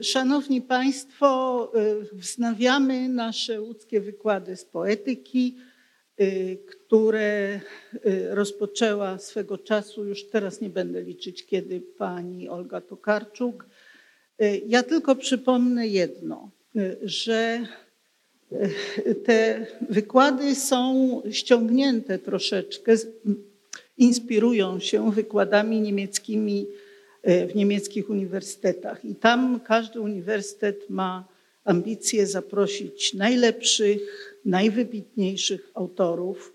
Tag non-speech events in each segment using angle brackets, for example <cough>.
Szanowni Państwo, y, wznawiamy nasze łódzkie wykłady z poetyki, y, które y, rozpoczęła swego czasu, już teraz nie będę liczyć kiedy, pani Olga Tokarczuk. Ja tylko przypomnę jedno, że te wykłady są ściągnięte troszeczkę, inspirują się wykładami niemieckimi w niemieckich uniwersytetach. I tam każdy uniwersytet ma ambicje zaprosić najlepszych, najwybitniejszych autorów.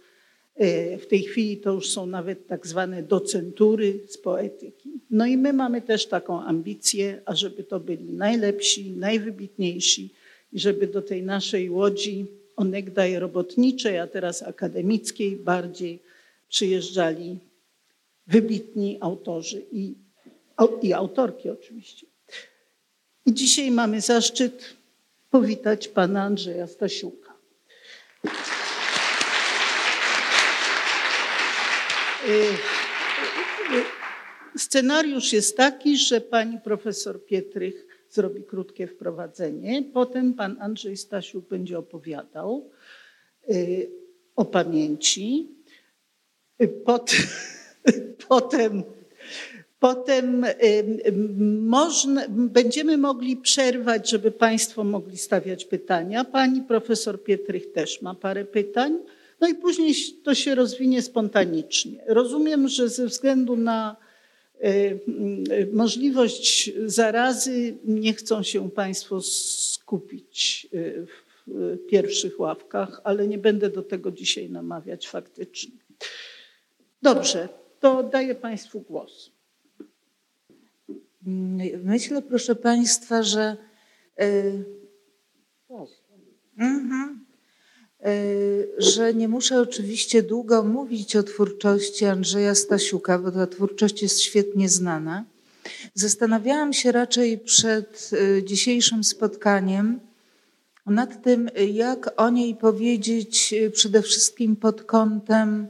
E, w tej chwili to już są nawet tak zwane docentury z poetyki. No i my mamy też taką ambicję, ażeby to byli najlepsi, najwybitniejsi i żeby do tej naszej łodzi onegdaj robotniczej, a teraz akademickiej bardziej przyjeżdżali wybitni autorzy. I i autorki oczywiście. I dzisiaj mamy zaszczyt powitać pana Andrzeja Stasiuka. Y, y, y, scenariusz jest taki, że pani profesor Pietrych zrobi krótkie wprowadzenie, potem pan Andrzej Stasiuk będzie opowiadał o pamięci, potem <laughs> Potem można, będziemy mogli przerwać, żeby Państwo mogli stawiać pytania. Pani profesor Pietrych też ma parę pytań. No i później to się rozwinie spontanicznie. Rozumiem, że ze względu na możliwość zarazy nie chcą się Państwo skupić w pierwszych ławkach, ale nie będę do tego dzisiaj namawiać faktycznie. Dobrze, to daję Państwu głos. Myślę, proszę Państwa, że. Mhm. że nie muszę oczywiście długo mówić o twórczości Andrzeja Stasiuka, bo ta twórczość jest świetnie znana. Zastanawiałam się raczej przed e, dzisiejszym spotkaniem nad tym, jak o niej powiedzieć e, przede wszystkim pod kątem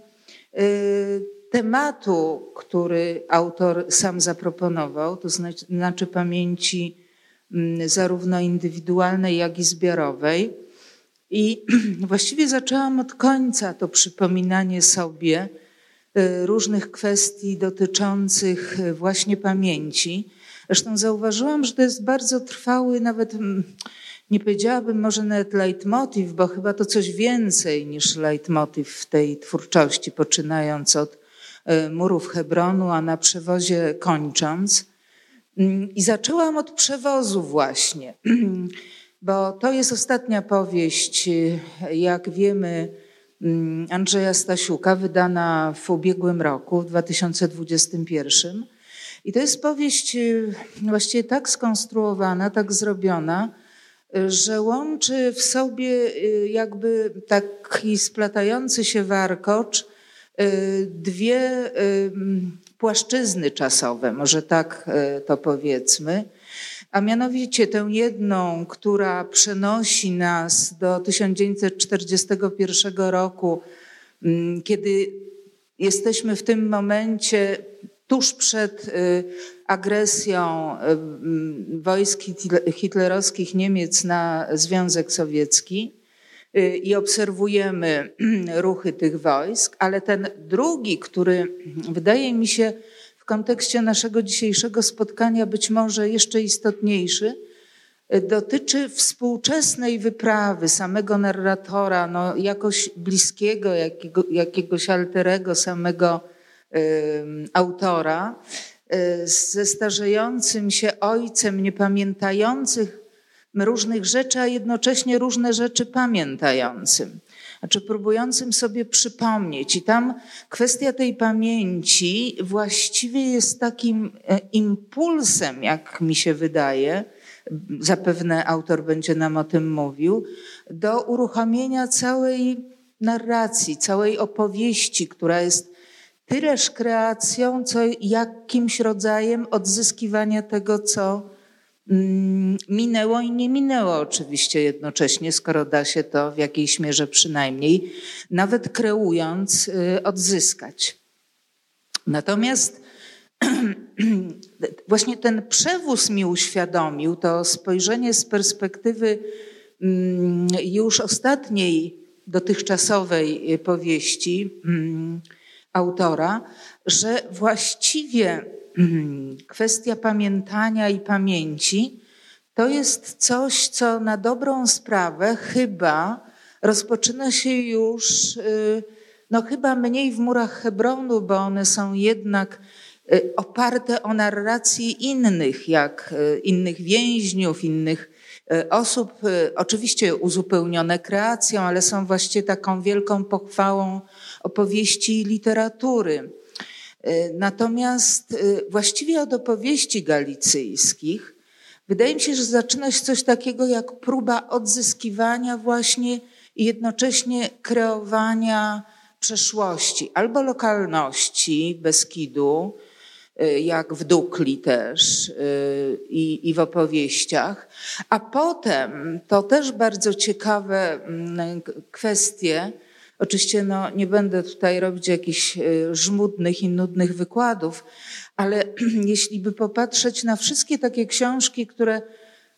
tematu, który autor sam zaproponował, to znaczy, znaczy pamięci mm, zarówno indywidualnej, jak i zbiorowej. I <clears throat> właściwie zaczęłam od końca to przypominanie sobie y, różnych kwestii dotyczących y, właśnie pamięci. Zresztą zauważyłam, że to jest bardzo trwały, nawet mm, nie powiedziałabym może nawet leitmotiv, bo chyba to coś więcej niż leitmotiv w tej twórczości, poczynając od E, murów Hebronu, a na przewozie kończąc. Mm, I zaczęłam od przewozu właśnie, <clears throat> bo to jest ostatnia powieść, e, jak wiemy, mm, Andrzeja Stasiuka, wydana w ubiegłym roku, w 2021. I to jest powieść e, właściwie tak skonstruowana, tak zrobiona, że łączy w sobie jakby taki splatający się warkocz dwie y, płaszczyzny czasowe, może tak y, to powiedzmy, a mianowicie tę jedną, która przenosi nas do 1941 roku, mm, kiedy jesteśmy w tym momencie tuż przed agresją wojsk hitlerowskich Niemiec na Związek Sowiecki. Y, i obserwujemy <clears throat> ruchy tych wojsk, ale ten drugi, który wydaje mi się w kontekście naszego dzisiejszego spotkania być może jeszcze istotniejszy, y, dotyczy współczesnej wyprawy samego narratora, no jakoś bliskiego, jakiego, jakiegoś alterego samego y, autora, y, ze starzejącym się ojcem niepamiętających różnych rzeczy, a jednocześnie różne rzeczy pamiętającym. Znaczy próbującym sobie przypomnieć. I tam kwestia tej pamięci właściwie jest takim e, impulsem, jak mi się wydaje, zapewne autor będzie nam o tym mówił, do uruchomienia całej narracji, całej opowieści, która jest tyleż kreacją, co jakimś rodzajem odzyskiwania tego, co minęło i nie minęło oczywiście jednocześnie, skoro da się to w jakiejś mierze przynajmniej, nawet kreując, y, odzyskać. Natomiast <clears throat> właśnie ten przewóz mi uświadomił, to spojrzenie z perspektywy mm, już ostatniej dotychczasowej powieści mm, autora, że właściwie mm, <clears throat> kwestia pamiętania i pamięci to jest coś, co na dobrą sprawę chyba rozpoczyna się już, y, no chyba mniej w murach Hebronu, bo one są jednak y, oparte o narracje innych, jak y, innych więźniów, innych osób, oczywiście uzupełnione kreacją, ale są właściwie taką wielką pochwałą opowieści i literatury. Natomiast właściwie od opowieści galicyjskich wydaje mi się, że zaczyna się coś takiego jak próba odzyskiwania właśnie i jednocześnie kreowania przeszłości albo lokalności Beskidu, y, jak w Dukli też i, i w opowieściach. A potem to też bardzo ciekawe kwestie. Oczywiście no, nie będę tutaj robić jakichś y, żmudnych i nudnych wykładów, ale <clears throat> jeśli by popatrzeć na wszystkie takie książki, które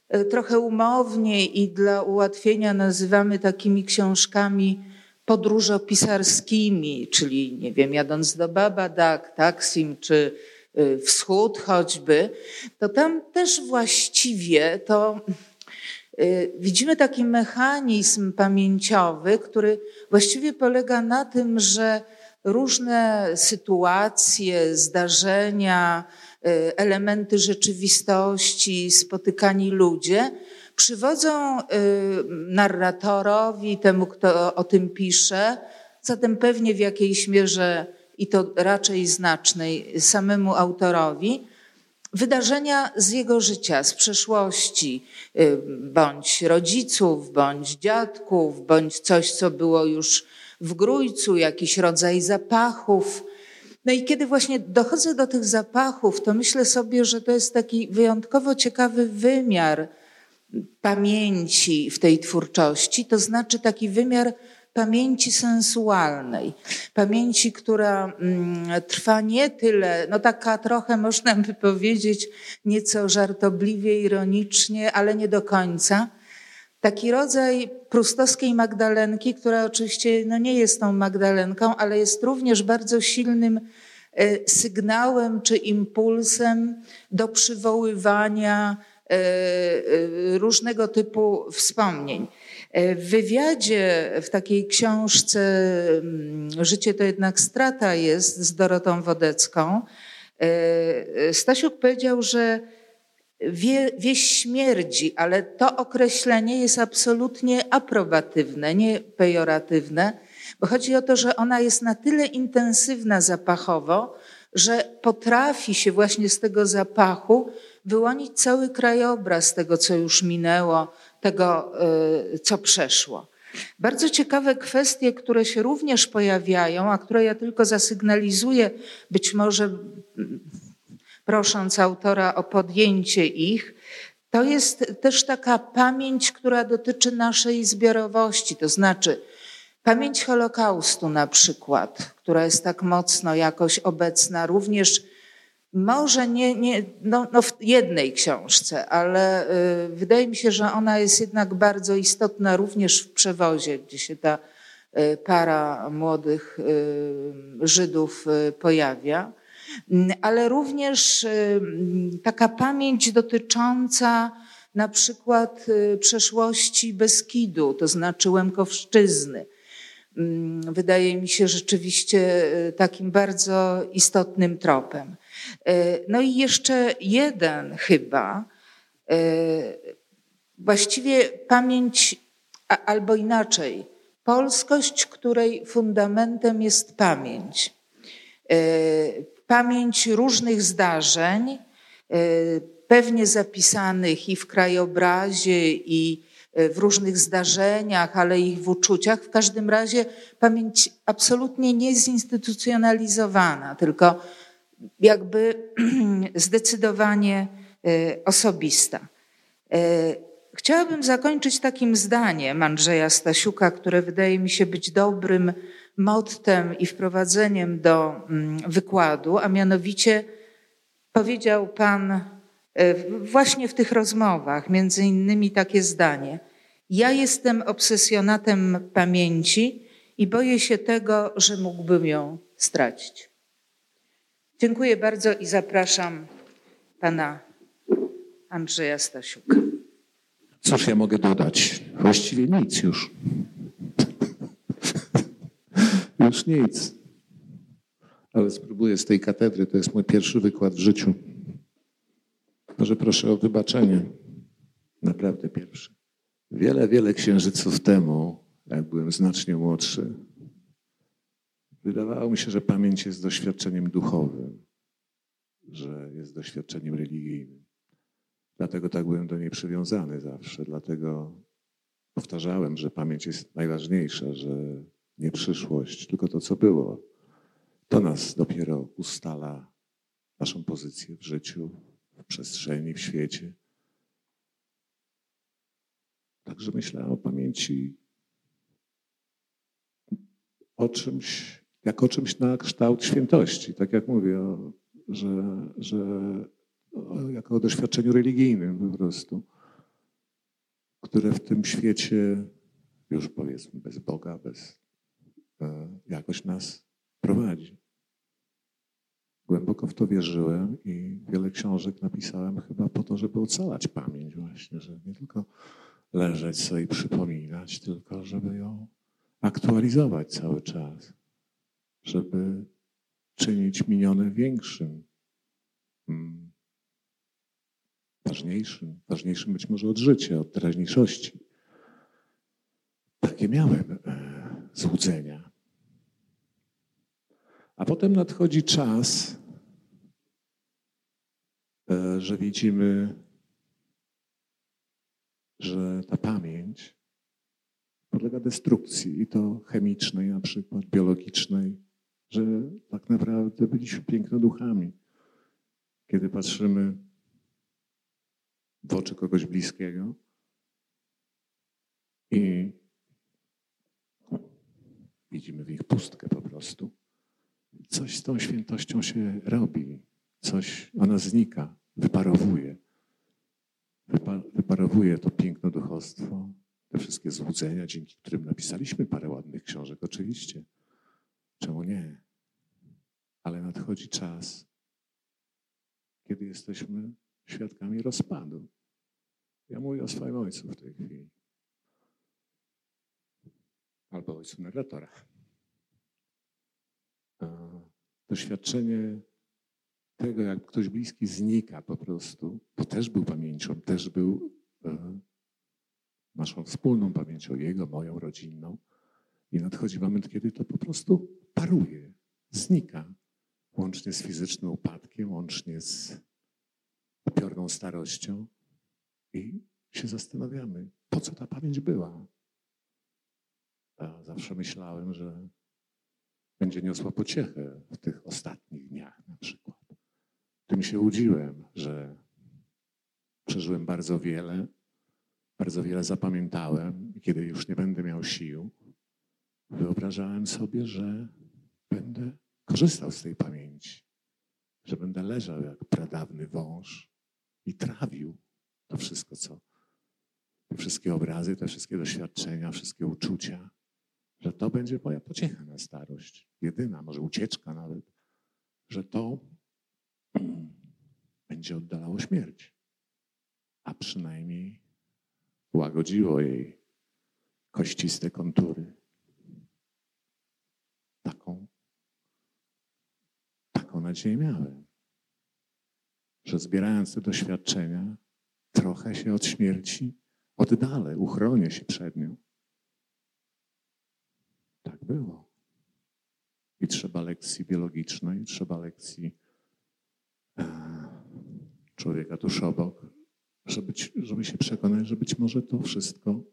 E, trochę umownie i dla ułatwienia nazywamy takimi książkami podróżopisarskimi, czyli nie wiem, jadąc do Babadak, Taksim czy e, Wschód choćby, to tam też właściwie to widzimy taki mechanizm pamięciowy, który właściwie polega na tym, że różne sytuacje, zdarzenia, Y, elementy rzeczywistości, spotykani ludzie przywodzą y, narratorowi, temu, kto o tym pisze, zatem pewnie w jakiejś mierze i to raczej znacznej samemu autorowi, wydarzenia z jego życia, z przeszłości, y, bądź rodziców, bądź dziadków, bądź coś, co było już w grójcu, jakiś rodzaj zapachów, no i kiedy właśnie dochodzę do tych zapachów, to myślę sobie, że to jest taki wyjątkowo ciekawy wymiar pamięci w tej twórczości, to znaczy taki wymiar pamięci sensualnej, pamięci, która mm, trwa nie tyle, no taka trochę można by powiedzieć nieco żartobliwie, ironicznie, ale nie do końca, taki rodzaj prustowskiej Magdalenki, która oczywiście no nie jest tą Magdalenką, ale jest również bardzo silnym e, sygnałem czy impulsem do przywoływania e, e, różnego typu wspomnień. W wywiadzie w takiej książce mm, Życie to jednak strata jest z Dorotą Wodecką, Stasiuk powiedział, że Wie, wieś śmierdzi, ale to określenie jest absolutnie aprobatywne, nie pejoratywne, bo chodzi o to, że ona jest na tyle intensywna zapachowo, że potrafi się właśnie z tego zapachu wyłonić cały krajobraz tego, co już minęło, tego, y, co przeszło. Bardzo ciekawe kwestie, które się również pojawiają, a które ja tylko zasygnalizuję, być może prosząc autora o podjęcie ich, to jest też taka pamięć, która dotyczy naszej zbiorowości, to znaczy pamięć Holokaustu na przykład, która jest tak mocno jakoś obecna, również może nie, nie no, no w jednej książce, ale y, wydaje mi się, że ona jest jednak bardzo istotna również w przewozie, gdzie się ta y, para młodych y, Żydów pojawia. Mm, ale również taka pamięć dotycząca na przykład przeszłości Beskidu, to znaczy Łemkowszczyzny. Mm, wydaje mi się rzeczywiście takim bardzo istotnym tropem. No i jeszcze jeden chyba, właściwie pamięć, albo inaczej, polskość, której fundamentem jest pamięć pamięć różnych zdarzeń, e, pewnie zapisanych i w krajobrazie, i e, w różnych zdarzeniach, ale i w uczuciach. W każdym razie pamięć absolutnie niezinstytucjonalizowana, tylko jakby <clears throat> zdecydowanie e, osobista. Chciałabym zakończyć takim zdaniem Andrzeja Stasiuka, które wydaje mi się być dobrym mottem i wprowadzeniem do mm, wykładu, a mianowicie powiedział Pan e, właśnie w tych rozmowach, między innymi takie zdanie. Ja jestem obsesjonatem pamięci i boję się tego, że mógłbym ją stracić. Dziękuję bardzo i zapraszam Pana Andrzeja Stasiuka. Cóż ja mogę dodać? Właściwie nic już. <laughs> już nic. Ale spróbuję z tej katedry. To jest mój pierwszy wykład w życiu. Może proszę o wybaczenie. Naprawdę pierwszy. Wiele, wiele księżyców temu, jak byłem znacznie młodszy, wydawało mi się, że pamięć jest doświadczeniem duchowym, że jest doświadczeniem religijnym. Dlatego tak byłem do niej przywiązany zawsze. Dlatego powtarzałem, że pamięć jest najważniejsza, że nie przyszłość, tylko to, co było. To nas dopiero ustala naszą pozycję w życiu, w przestrzeni, w świecie. Także myślałem o pamięci o czymś, jak o czymś na kształt świętości. Tak jak mówię, że, że jako o doświadczeniu religijnym po prostu, które w tym świecie, już powiedzmy, bez Boga, bez e, jakoś nas prowadzi. Głęboko w to wierzyłem i wiele książek napisałem chyba po to, żeby ocalać pamięć właśnie, że nie tylko leżeć sobie i przypominać, tylko żeby ją aktualizować cały czas, żeby czynić minione większym, mm, ważniejszym, ważniejszym być może od życia, od teraźniejszości. Takie miałem złudzenia. A potem nadchodzi czas, e, że widzimy, że ta pamięć podlega destrukcji i to chemicznej, na przykład biologicznej, że tak naprawdę byliśmy pięknoduchami. Kiedy patrzymy w oczy kogoś bliskiego i widzimy w nich pustkę po prostu. Coś z tą świętością się robi, coś, ona znika, wyparowuje. wyparowuje to piękno duchostwo, te wszystkie złudzenia, dzięki którym napisaliśmy parę ładnych książek, oczywiście. Czemu nie? Ale nadchodzi czas, kiedy jesteśmy świadkami rozpadu. Ja mówię o swoim ojcu w tej chwili. Albo ojcu narratora. Doświadczenie tego, jak ktoś bliski znika po prostu, to też był pamięcią, też był e, naszą wspólną pamięcią, jego, moją, rodzinną. I nadchodzi moment, kiedy to po prostu paruje, znika, łącznie z fizycznym upadkiem, łącznie z upiorną starością. I się zastanawiamy, po co ta pamięć była. Ja zawsze myślałem, że będzie niosła pociechę w tych ostatnich dniach na przykład. Tym się łudziłem, że przeżyłem bardzo wiele, bardzo wiele zapamiętałem i kiedy już nie będę miał sił, wyobrażałem sobie, że będę korzystał z tej pamięci, że będę leżał jak pradawny wąż i trawił to wszystko, co te wszystkie obrazy, te wszystkie doświadczenia, wszystkie uczucia, że to będzie moja pociecha na starość, jedyna, może ucieczka nawet, że to <clears throat> będzie oddalało śmierć, a przynajmniej łagodziło jej kościste kontury. Taką, taką nadzieję miałem, że zbierając te doświadczenia, trochę się od śmierci oddalę, uchronię się przed nią. Tak było. I trzeba lekcji biologicznej, trzeba lekcji e, człowieka tuż obok, żeby, żeby się przekonać, że być może to wszystko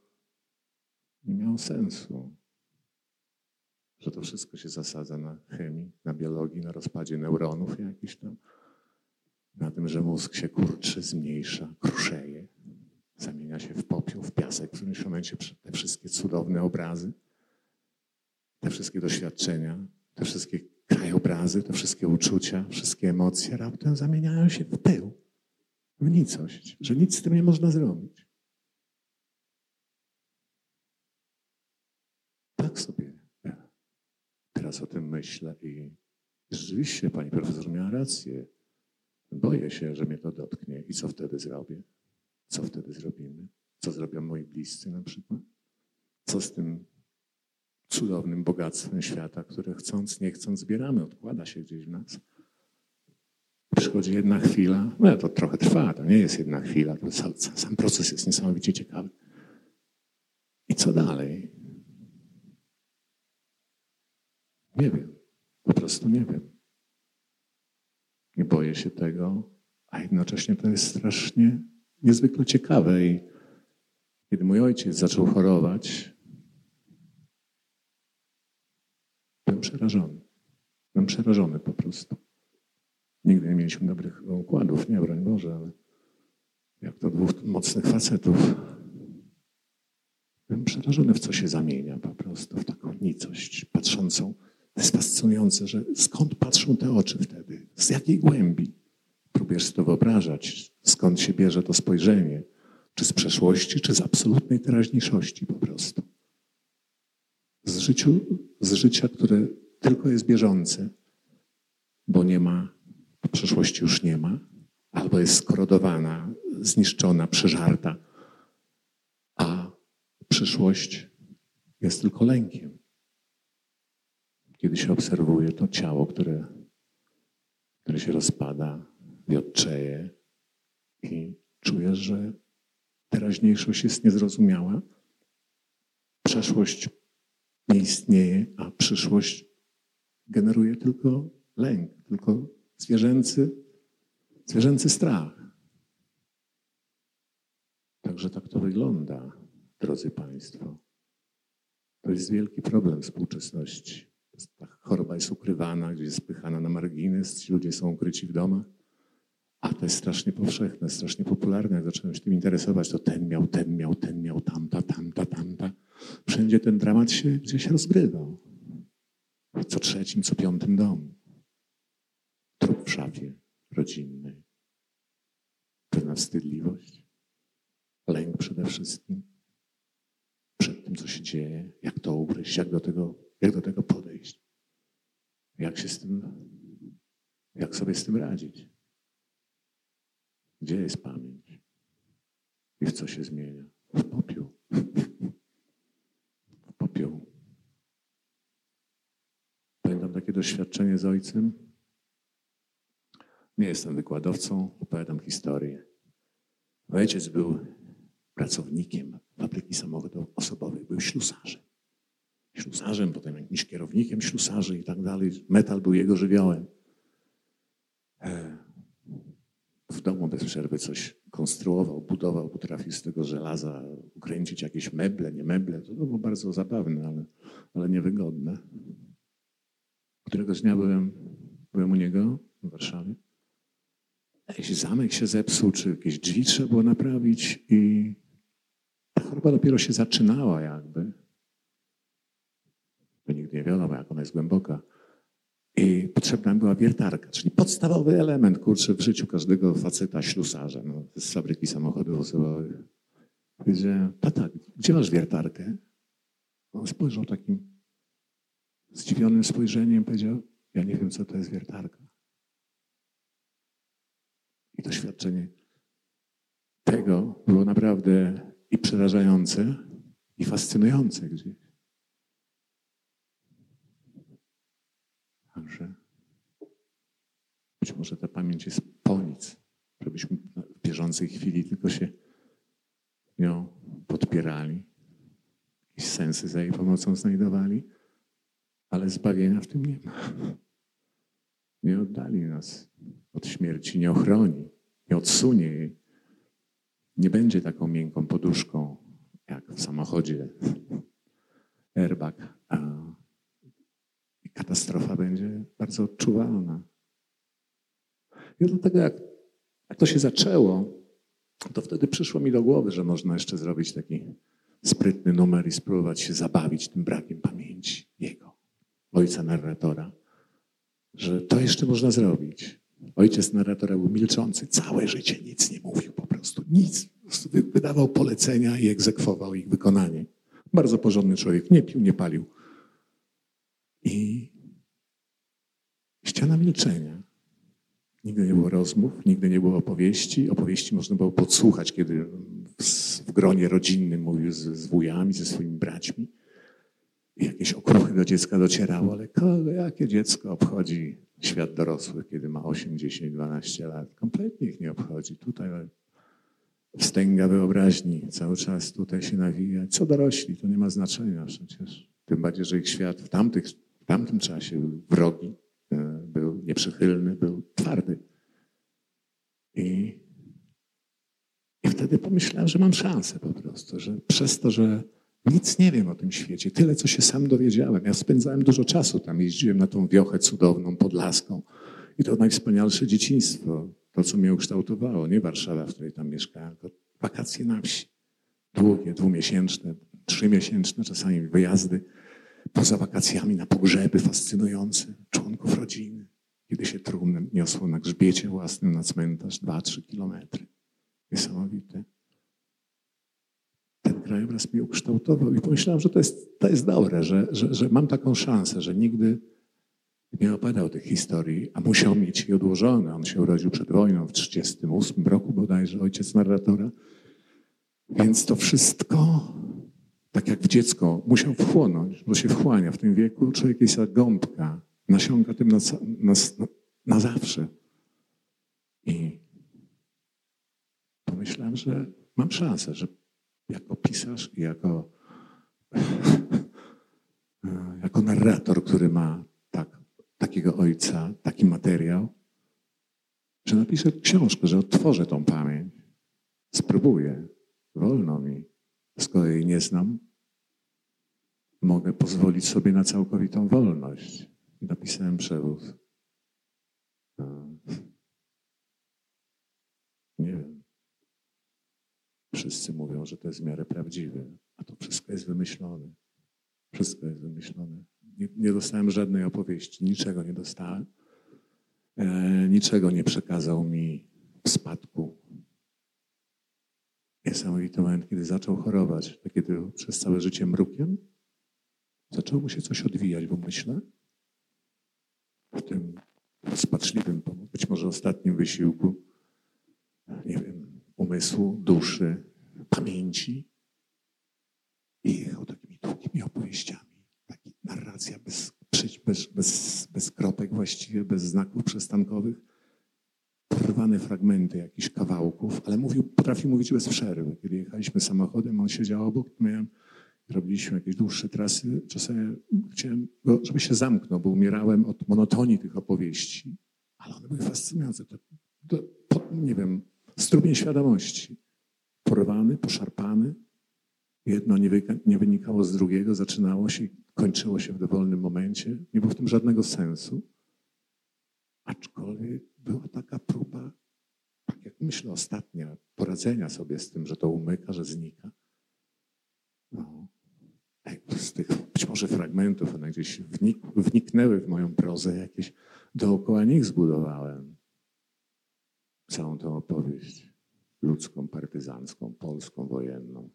nie miało sensu. Że to wszystko się zasadza na chemii, na biologii, na rozpadzie neuronów jakiś tam, na tym, że mózg się kurczy, zmniejsza, kruszeje, zamienia się w popiół, w piasek, w którymś momencie te wszystkie cudowne obrazy, te wszystkie doświadczenia, te wszystkie krajobrazy, te wszystkie uczucia, wszystkie emocje raptem zamieniają się w pył, w nicość, że nic z tym nie można zrobić. Tak sobie teraz o tym myślę i rzeczywiście pani profesor miała rację. Boję się, że mnie to dotknie i co wtedy zrobię? Co wtedy zrobimy? Co zrobią moi bliscy na przykład? Co z tym cudownym bogactwem świata, które chcąc, nie chcąc zbieramy, odkłada się gdzieś w nas? Przychodzi jedna chwila, no to trochę trwa, to nie jest jedna chwila, to sam, sam proces jest niesamowicie ciekawy. I co dalej? Nie wiem, po prostu nie wiem. Nie boję się tego, a jednocześnie to jest strasznie niezwykle ciekawe. I kiedy mój ojciec zaczął chorować, byłem przerażony. Byłem przerażony po prostu. Nigdy nie mieliśmy dobrych układów, nie, broń Boże, ale jak to dwóch mocnych facetów. Byłem przerażony, w co się zamienia po prostu, w taką nicość patrzącą. To jest fascynujące, że skąd patrzą te oczy wtedy? Z jakiej głębi? Próbujesz sobie to wyobrażać, skąd się bierze to spojrzenie. Czy z przeszłości, czy z absolutnej teraźniejszości po prostu. Z, życiu, z życia, które tylko jest bieżące, bo nie ma, przeszłości już nie ma, albo jest skorodowana, zniszczona, przeżarta, a przyszłość jest tylko lękiem. Kiedy się obserwuje to ciało, które, które się rozpada, wiotczeje i czujesz, że teraźniejszość jest niezrozumiała, przeszłość nie istnieje, a przyszłość generuje tylko lęk, tylko zwierzęcy, zwierzęcy strach. Także tak to wygląda, drodzy Państwo. To jest wielki problem współczesności. Choroba jest ukrywana, gdzieś jest spychana na margines, ci ludzie są ukryci w domach. A to jest strasznie powszechne, strasznie popularne. Jak zacząłem się tym interesować, to ten miał, ten miał, ten miał, tamta, tamta, tamta. Wszędzie ten dramat się gdzieś rozgrywał. Co trzecim, co piątym domu. Trup w szafie rodzinnej. Pewna wstydliwość. Lęk przede wszystkim. Przed tym, co się dzieje, jak to ugryźć, jak do tego, jak do tego podejść. Jak się z tym, jak sobie z tym radzić. Gdzie jest pamięć? I w co się zmienia? W popiół. W popiół. Pamiętam takie doświadczenie z ojcem. Nie jestem wykładowcą, opowiadam historię. Ojciec był pracownikiem fabryki samochodów osobowych, był ślusarzem. Ślusarzem, potem jakimś kierownikiem ślusarzy i tak dalej. Metal był jego żywiołem. E, w domu bez przerwy coś konstruował, budował, potrafił z tego żelaza ukręcić jakieś meble, nie meble. To było bardzo zabawne, ale, ale niewygodne. Któregoś dnia byłem, byłem u niego w Warszawie. Jakiś zamek się zepsuł, czy jakieś drzwi trzeba było naprawić i ta choroba dopiero się zaczynała jakby. To nigdy nie wiadomo, jak ona jest głęboka. I potrzebna była wiertarka, czyli podstawowy element, kurczę, w życiu każdego faceta ślusarza no, z fabryki samochodów osobowych. Powiedziałem, tata, gdzie masz wiertarkę? On spojrzał takim zdziwionym spojrzeniem, powiedział, ja nie wiem, co to jest wiertarka. I doświadczenie tego było naprawdę i przerażające, i fascynujące gdzieś. Także być może ta pamięć jest po nic, żebyśmy w bieżącej chwili tylko się nią podpierali, jakieś sensy za jej pomocą znajdowali, ale zbawienia w tym nie ma. Nie oddali nas od śmierci, nie ochroni, nie odsunie jej. Nie będzie taką miękką poduszką, jak w samochodzie airbag, katastrofa będzie bardzo odczuwalna. I dlatego, jak, jak to się zaczęło, to wtedy przyszło mi do głowy, że można jeszcze zrobić taki sprytny numer i spróbować się zabawić tym brakiem pamięci jego, ojca narratora. że to jeszcze można zrobić. Ojciec narratora był milczący, całe życie nic nie mówił po prostu, nic. Wydawał polecenia i egzekwował ich wykonanie. Bardzo porządny człowiek, nie pił, nie palił. I ściana milczenia. Nigdy nie było rozmów, nigdy nie było opowieści. Opowieści można było podsłuchać, kiedy w, gronie rodzinnym mówił z, z wujami, ze swoimi braćmi. I jakieś okruchy do dziecka docierało, ale kogo, jakie dziecko obchodzi świat dorosły, kiedy ma 8, 10, 12 lat? Kompletnie ich nie obchodzi. Tutaj wstęga wyobraźni, cały czas tutaj się nawija. Co dorośli, to nie ma znaczenia przecież. Tym bardziej, że ich świat w, tamtych, w tamtym czasie był wrogi, e, był nieprzychylny, był twardy. I, I wtedy pomyślałem, że mam szansę po prostu, że przez to, że nic nie wiem o tym świecie, tyle co się sam dowiedziałem. Ja spędzałem dużo czasu tam, jeździłem na tą wiochę cudowną, podlaską. I to najwspanialsze dzieciństwo, to co mnie ukształtowało, nie Warszawa, w której tam mieszkałem, tylko wakacje na wsi. Długie, dwumiesięczne, trzymiesięczne, czasami wyjazdy poza wakacjami na pogrzeby fascynujące członków rodziny, kiedy się trumnę niosło na grzbiecie własnym na cmentarz 2-3 kilometry. Niesamowite. Ten krajobraz mnie ukształtował i pomyślałem, że to jest, to jest dobre, że, że, że mam taką szansę, że nigdy nie opowiadał tych historii, a musiał mieć je odłożone. On się urodził przed wojną w 1938 roku bodajże, ojciec narratora. Więc to wszystko tak jak w dziecko, musiał wchłonąć, bo się wchłania. W tym wieku człowiek jest jak gąbka, nasiąka tym na, na, na zawsze. I pomyślałem, że mam szansę, że jako pisarz i jako, <laughs> jako narrator, który ma tak, takiego ojca, taki materiał, że napiszę książkę, że otworzę tą pamięć. Spróbuję. Wolno mi. Skoro jej nie znam, mogę pozwolić sobie na całkowitą wolność. I napisałem przewód. Nie wiem. Wszyscy mówią, że to jest w miarę prawdziwe, a to wszystko jest wymyślone. Wszystko jest wymyślone. Nie, nie dostałem żadnej opowieści, niczego nie dostałem. E, niczego nie przekazał mi w spadku. Niesamowity moment, kiedy zaczął chorować, kiedy przez całe życie mrukiem, Zaczęło mu się coś odwijać w umyśle. W tym spaczliwym, być może ostatnim wysiłku, nie wiem, umysłu, duszy, pamięci. I jechał takimi długimi opowieściami. Taki narracja bez, bez, bez, bez kropek właściwie, bez znaków przystankowych. Porwane fragmenty jakichś kawałków, ale mówił, potrafił mówić bez przerwy. Kiedy jechaliśmy samochodem, on siedział obok, miałem robiliśmy jakieś dłuższe trasy, czasami chciałem, żeby się zamknął, bo umierałem od monotonii tych opowieści, ale one były fascynujące. To, to, to, nie wiem, strumień świadomości. Porwany, poszarpany. Jedno nie, nie wynikało z drugiego, zaczynało się i kończyło się w dowolnym momencie. Nie było w tym żadnego sensu. Aczkolwiek była taka próba, tak jak myślę, ostatnia, poradzenia sobie z tym, że to umyka, że znika. No z tych być może fragmentów, one gdzieś wnik, wniknęły w moją prozę jakieś, dookoła nich zbudowałem całą tę opowieść ludzką, partyzancką, polską, wojenną.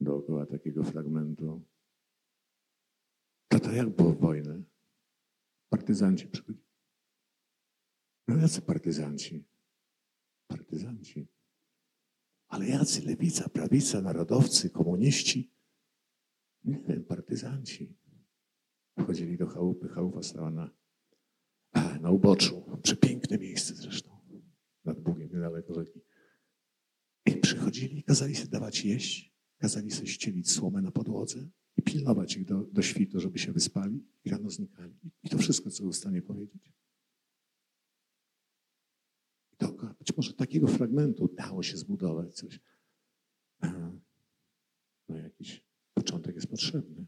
Dookoła takiego fragmentu. To jak było w wojnie? Partyzanci przychodzili. No jacy partyzanci? Partyzanci. Ale jacy lewica, prawica, narodowcy, komuniści? Nie wiem, partyzanci. Wchodzili do chałupy, chałupa stała na, a, na uboczu. Przepiękne miejsce zresztą. Nad Bugiem, niedaleko rzeki. I przychodzili, kazali sobie dawać jeść, kazali sobie ścielić słomę na podłodze i pilnować ich do, do świtu, żeby się wyspali i rano znikali. I to wszystko, co był w stanie powiedzieć. I to być może takiego fragmentu dało się zbudować coś. Jest potrzebny.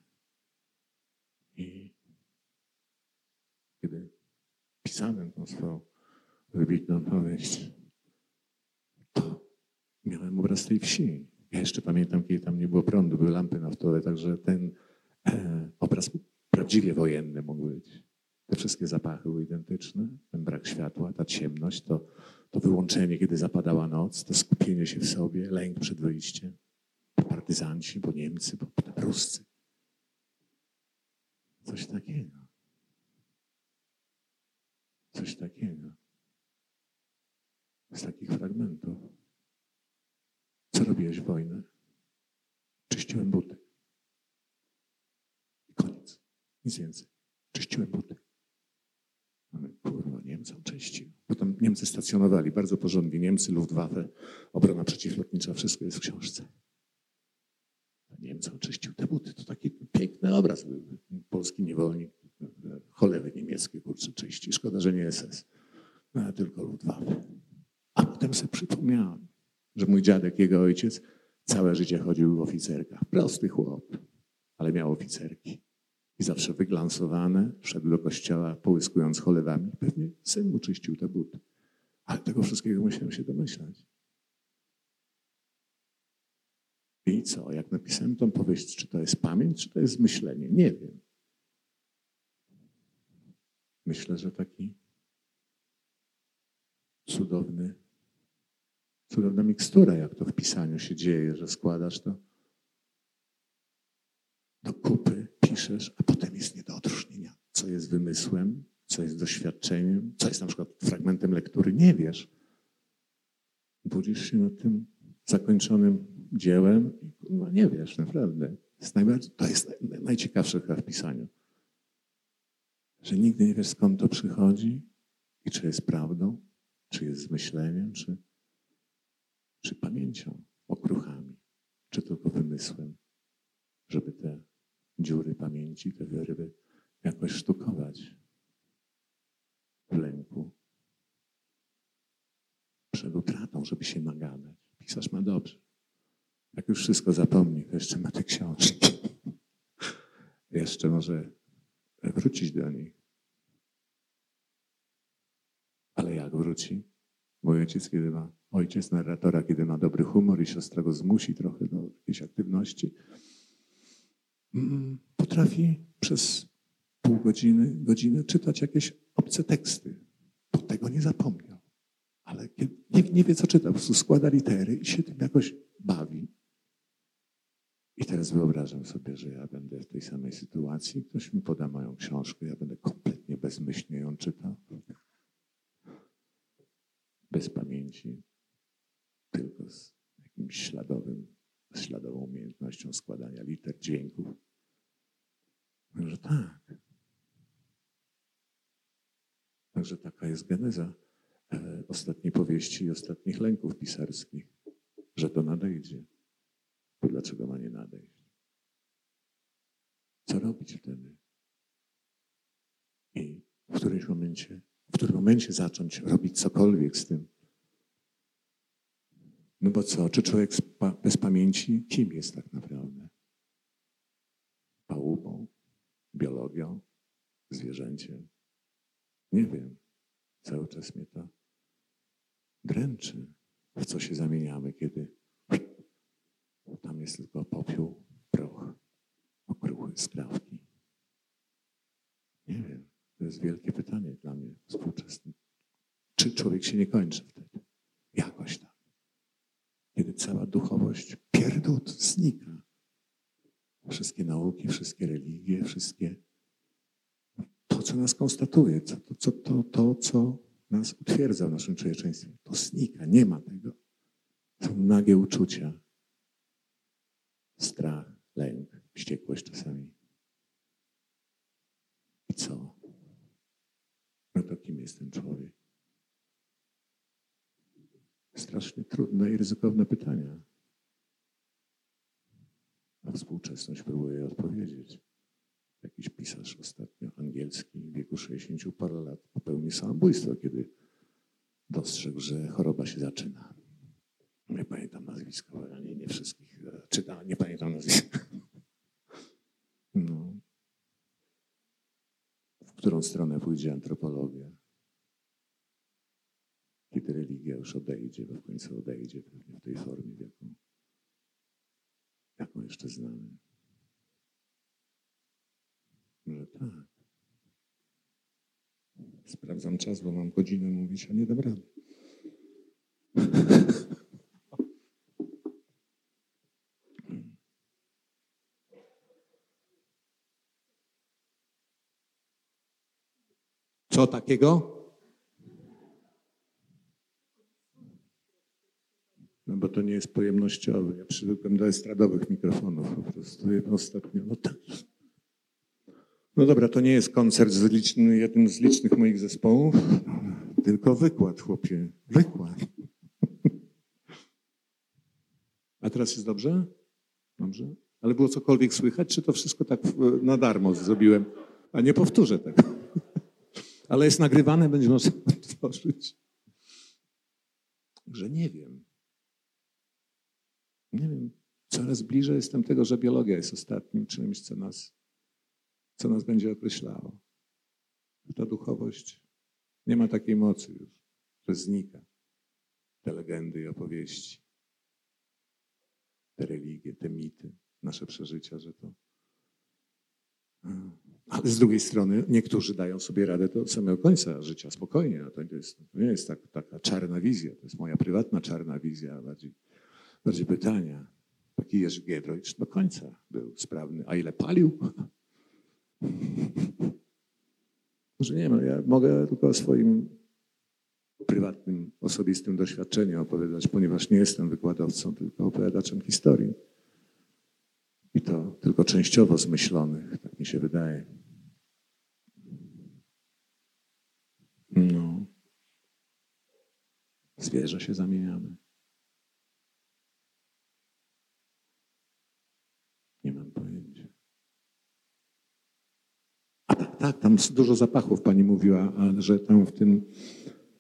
I kiedy pisałem tą swoją wybitną powieść, to miałem obraz tej wsi. Ja jeszcze pamiętam, kiedy tam nie było prądu, były lampy naftowe, także ten e, obraz prawdziwie wojenny mógł być. Te wszystkie zapachy były identyczne. Ten brak światła, ta ciemność, to, to wyłączenie, kiedy zapadała noc, to skupienie się w sobie, lęk przed wyjściem. Partyzanci, po Niemcy, po Ruscy. Coś takiego. Coś takiego. Z takich fragmentów. Co robiłeś w wojnę? Czyściłem buty. I koniec. Nic więcej. Czyściłem buty. Ale kurwa, Niemcom czyścił. Potem Niemcy stacjonowali bardzo porządnie. Niemcy, Luftwaffe, obrona przeciwlotnicza, wszystko jest w książce. Niemcom czyścił te buty. To taki piękny obraz był. Polski niewolnik, cholewy niemieckie, kurczę, czyści. Szkoda, że nie SS. No, tylko Luftwaffe. A potem sobie przypomniałem, że mój dziadek, jego ojciec, całe życie chodził w oficerkach. Prosty chłop, ale miał oficerki. I zawsze wyglansowane, szedł do kościoła, połyskując cholewami. Pewnie syn mu czyścił te buty. Ale tego wszystkiego musiałem się domyślać. I co? Jak napisałem tą powieść, czy to jest pamięć, czy to jest myślenie? Nie wiem. Myślę, że taki cudowny, cudowna mikstura, jak to w pisaniu się dzieje, że składasz to do kupy, piszesz, a potem jest nie do odróżnienia, co jest wymysłem, co jest doświadczeniem, co jest na przykład fragmentem lektury, nie wiesz. Budzisz się nad tym zakończonym dziełem i no nie wiesz, naprawdę. Jest to jest najciekawsze chyba w pisaniu. Że nigdy nie wiesz, skąd to przychodzi i czy jest prawdą, czy jest zmyśleniem, czy, czy pamięcią, okruchami, czy tylko wymysłem, żeby te dziury pamięci, te wyrywy jakoś sztukować w lęku przed utratą, żeby się nagadać. Pisarz ma dobrze. Jak już wszystko zapomni, to jeszcze ma te książki. jeszcze może wrócić do nich. Ale jak wróci? Mój ojciec, kiedy ma, ojciec narratora, kiedy ma dobry humor i siostra go zmusi trochę do jakiejś aktywności, mm, potrafi przez pół godziny, godzinę czytać jakieś obce teksty. Bo tego nie zapomniał. Ale nie, nie wie, co czyta. Po prostu składa litery i się tym jakoś bawi. I teraz wyobrażam sobie, że ja będę w tej samej sytuacji. Ktoś mi poda moją książkę, ja będę kompletnie bezmyślnie ją czytał bez pamięci, tylko z jakimś śladowym, śladową umiejętnością składania liter, dźwięków. Także tak. Także taka jest geneza e, ostatniej powieści i ostatnich lęków pisarskich, że to nadejdzie. To dlaczego ma nie nadejść? Co robić wtedy? I w którymś momencie w którym momencie zacząć robić cokolwiek z tym. No bo co, czy człowiek bez pamięci, kim jest tak naprawdę? Pałubą, biologią, zwierzęciem? Nie wiem. Cały czas mnie to dręczy, w co się zamieniamy, kiedy jest tylko popiół, proch, okruchy, skrawki. Nie wiem. To jest wielkie pytanie dla mnie współczesne. Czy człowiek się nie kończy wtedy? Jakoś tak. Kiedy cała duchowość pierdut znika. Wszystkie nauki, wszystkie religie, wszystkie to, co nas konstatuje, to, to, to, to co nas utwierdza w naszym człowieczeństwie, to znika, nie ma tego. Są nagie uczucia. Strach, lęk, wściekłość czasami. I co? No to kim jest ten człowiek? Strasznie trudne i ryzykowne pytania. A współczesność próbuje odpowiedzieć. Jakiś pisarz ostatnio angielski w wieku 60 parę lat popełnił samobójstwo, kiedy dostrzegł, że choroba się zaczyna. Nie pamiętam nazwiska, nie, nie wszystkich czytam, nie pamiętam nazwiska. <laughs> No którą stronę pójdzie antropologia. Kiedy religia już odejdzie, bo w końcu odejdzie pewnie w tej formie, w jaką, jaką jeszcze znamy. Może tak. Sprawdzam czas, bo mam godzinę mówić, a nie dam rady. <laughs> Co takiego? No bo to nie jest pojemnościowe. Ja przywykłem do estradowych mikrofonów po prostu. Ostatnio, no tak. No dobra, to nie jest koncert z liczny, jednym z licznych moich zespołów, tylko wykład, chłopie. Wykład. A teraz jest dobrze? Dobrze? Ale było cokolwiek słychać, czy to wszystko tak na darmo zrobiłem? A nie powtórzę tego. Ale jest nagrywane, będzie można <laughs> otworzyć. Że nie wiem. Nie wiem. Coraz bliżej jestem tego, że biologia jest ostatnim czymś, co nas co nas będzie określało. Ta duchowość nie ma takiej mocy już, że znika. Te legendy i opowieści, te religie, te mity, nasze przeżycia, że to. Ale z drugiej strony niektórzy dają sobie radę do samego końca życia spokojnie. To, jest, nie jest tak, taka czarna wizja, to jest moja prywatna czarna wizja, bardziej, bardziej pytania. Taki Jerzy Giedroyć do końca był sprawny. A ile palił? <laughs> Może nie wiem, ja mogę tylko o swoim prywatnym, osobistym doświadczeniu opowiadać, ponieważ nie jestem wykładowcą, tylko opowiadaczem historii. I to tylko częściowo zmyślonych, tak mi się wydaje. No. Zwierzę się zamieniamy. Nie mam pojęcia. A tak, tak, tam dużo zapachów pani mówiła, że tam w tym,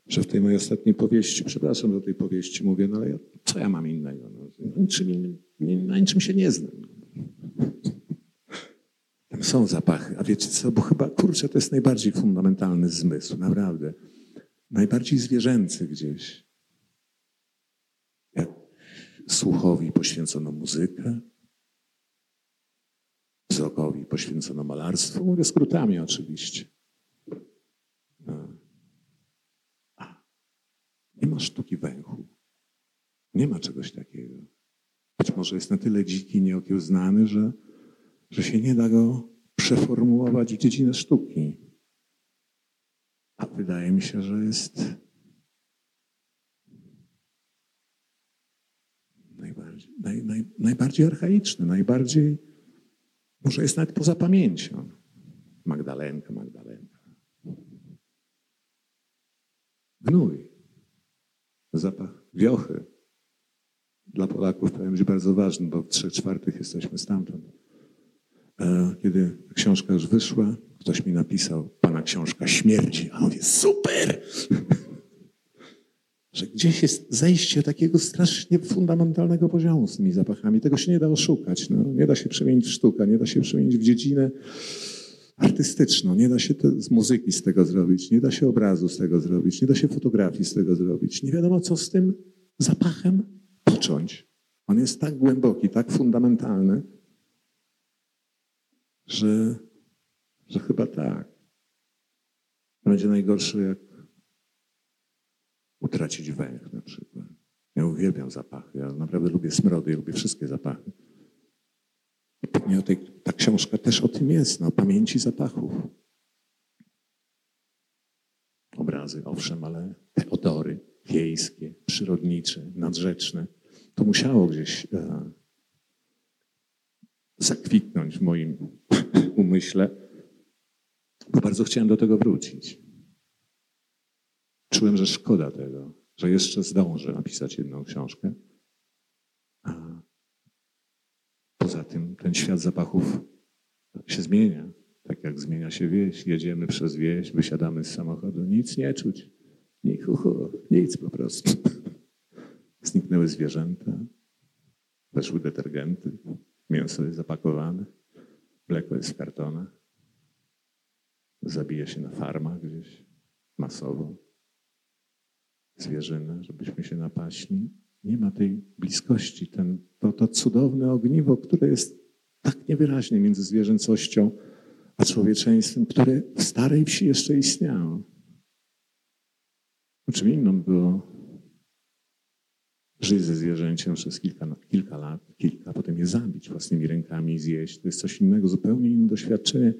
że w tej mojej ostatniej powieści, przepraszam, że tej powieści mówię, no ale ja, co ja mam innego? No, niczym innym, na niczym się nie znam. Są zapachy, a wiecie co, bo chyba, kurczę, to jest najbardziej fundamentalny zmysł, naprawdę. Najbardziej zwierzęcy gdzieś. Jak słuchowi poświęcono muzykę, wzrokowi poświęcono malarstwu. Mówię skrótami oczywiście. A, nie ma sztuki węchu. Nie ma czegoś takiego. Być może jest na tyle dziki, nieokiełznany, że, że się nie da go przeformułować w dziedzinę sztuki. A wydaje mi się, że jest najbardziej, naj, naj, najbardziej archaiczny, najbardziej może jest nawet poza pamięcią. Magdalenka, Magdalenka. Gnój. Zapach wiochy. Dla Polaków powiem, że bardzo ważny, bo w trzech czwartych jesteśmy stamtąd. E, kiedy książka już wyszła, ktoś mi napisał, pana książka śmierdzi. A mówię, super! <laughs> że gdzieś jest zejście takiego strasznie fundamentalnego poziomu z tymi zapachami. Tego się nie da oszukać. No. Nie da się przemienić w sztukę, nie da się przemienić w dziedzinę artystyczną, nie da się z muzyki z tego zrobić, nie da się obrazu z tego zrobić, nie da się fotografii z tego zrobić. Nie wiadomo, co z tym zapachem począć. On jest tak głęboki, tak fundamentalny, że, że chyba tak. Będzie najgorszy, jak utracić węch na przykład. Ja uwielbiam zapachy. Ja naprawdę lubię smrody, ja lubię wszystkie zapachy. I tej, ta książka też o tym jest, no, o pamięci zapachów. Obrazy, owszem, ale te odory wiejskie, przyrodnicze, nadrzeczne, to musiało gdzieś e, zakwitnąć w moim <laughs> umyśle, bo bardzo chciałem do tego wrócić. Czułem, że szkoda tego, że jeszcze zdążę napisać jedną książkę. A poza tym ten świat zapachów się zmienia. Tak jak zmienia się wieś. Jedziemy przez wieś, wysiadamy z samochodu, nic nie czuć. Nic, nic po prostu. <laughs> Zniknęły zwierzęta, weszły detergenty, mięso jest zapakowane, mleko jest w kartonach, zabija się na farmach gdzieś masowo zwierzynę, żebyśmy się napaśli. Nie ma tej bliskości, ten, to, to cudowne ogniwo, które jest tak niewyraźnie między zwierzęcością a człowieczeństwem, które w starej wsi jeszcze istniało. Czym inną było żyć ze zwierzęciem przez kilka, kilka lat, kilka, potem je zabić własnymi rękami zjeść. To jest coś innego, zupełnie inne doświadczenie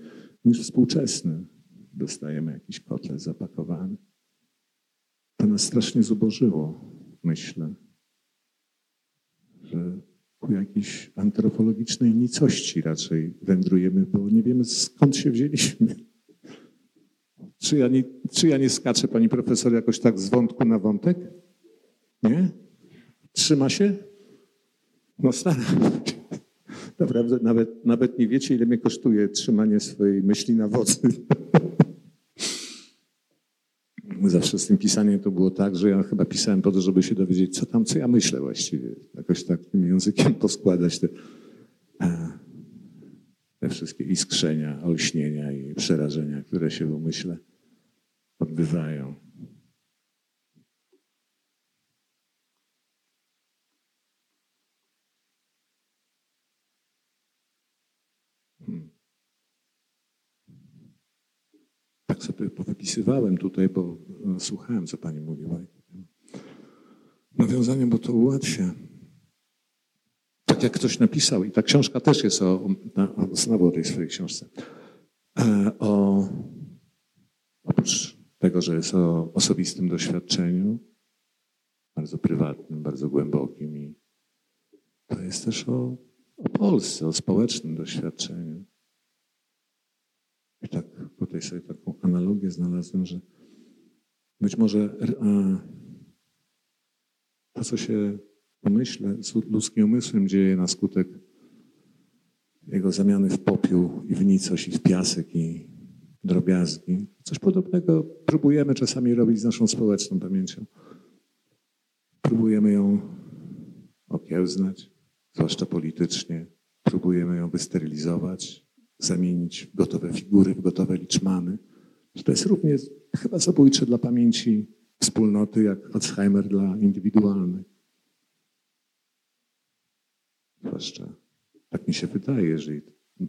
niż współczesne. Dostajemy jakiś kotlet zapakowany. To nas strasznie zubożyło, myślę, że ku jakiejś antropologicznej nicości raczej wędrujemy, bo nie wiemy skąd się wzięliśmy. Czy ja nie, czy ja nie skaczę, pani profesor, jakoś tak z wątku na wątek? Nie? Trzyma się? No staram się. Naprawdę nawet, nawet nie wiecie, ile mnie kosztuje trzymanie swojej myśli na wodzy. Zawsze z tym pisaniem to było tak, że ja chyba pisałem po to, żeby się dowiedzieć, co tam, co ja myślę właściwie. Jakoś tak tym językiem poskładać te, te wszystkie iskrzenia, olśnienia i przerażenia, które się w umyśle odbywają. Tak sobie powypisywałem tutaj, bo no, słuchałem, co pani mówiła. Nawiązaniem, bo to ułatwia. Tak jak ktoś napisał, i ta książka też jest o, o znowu o tej swojej książce, e, o, oprócz tego, że jest o osobistym doświadczeniu, bardzo prywatnym, bardzo głębokim i to jest też o, o Polsce, o społecznym doświadczeniu. I tak tutaj sobie taką analogię znalazłem, że być może to, co się umyśle, ludzkim umysłem dzieje na skutek jego zamiany w popiół i w nicość i w piasek i drobiazgi. Coś podobnego próbujemy czasami robić z naszą społeczną pamięcią. Próbujemy ją okiełznać, zwłaszcza politycznie. Próbujemy ją wysterylizować, zamienić gotowe figury, w gotowe liczmany. To jest równie chyba zabójcze dla pamięci wspólnoty, jak Alzheimer dla indywidualnej. Zwłaszcza tak mi się wydaje, jeżeli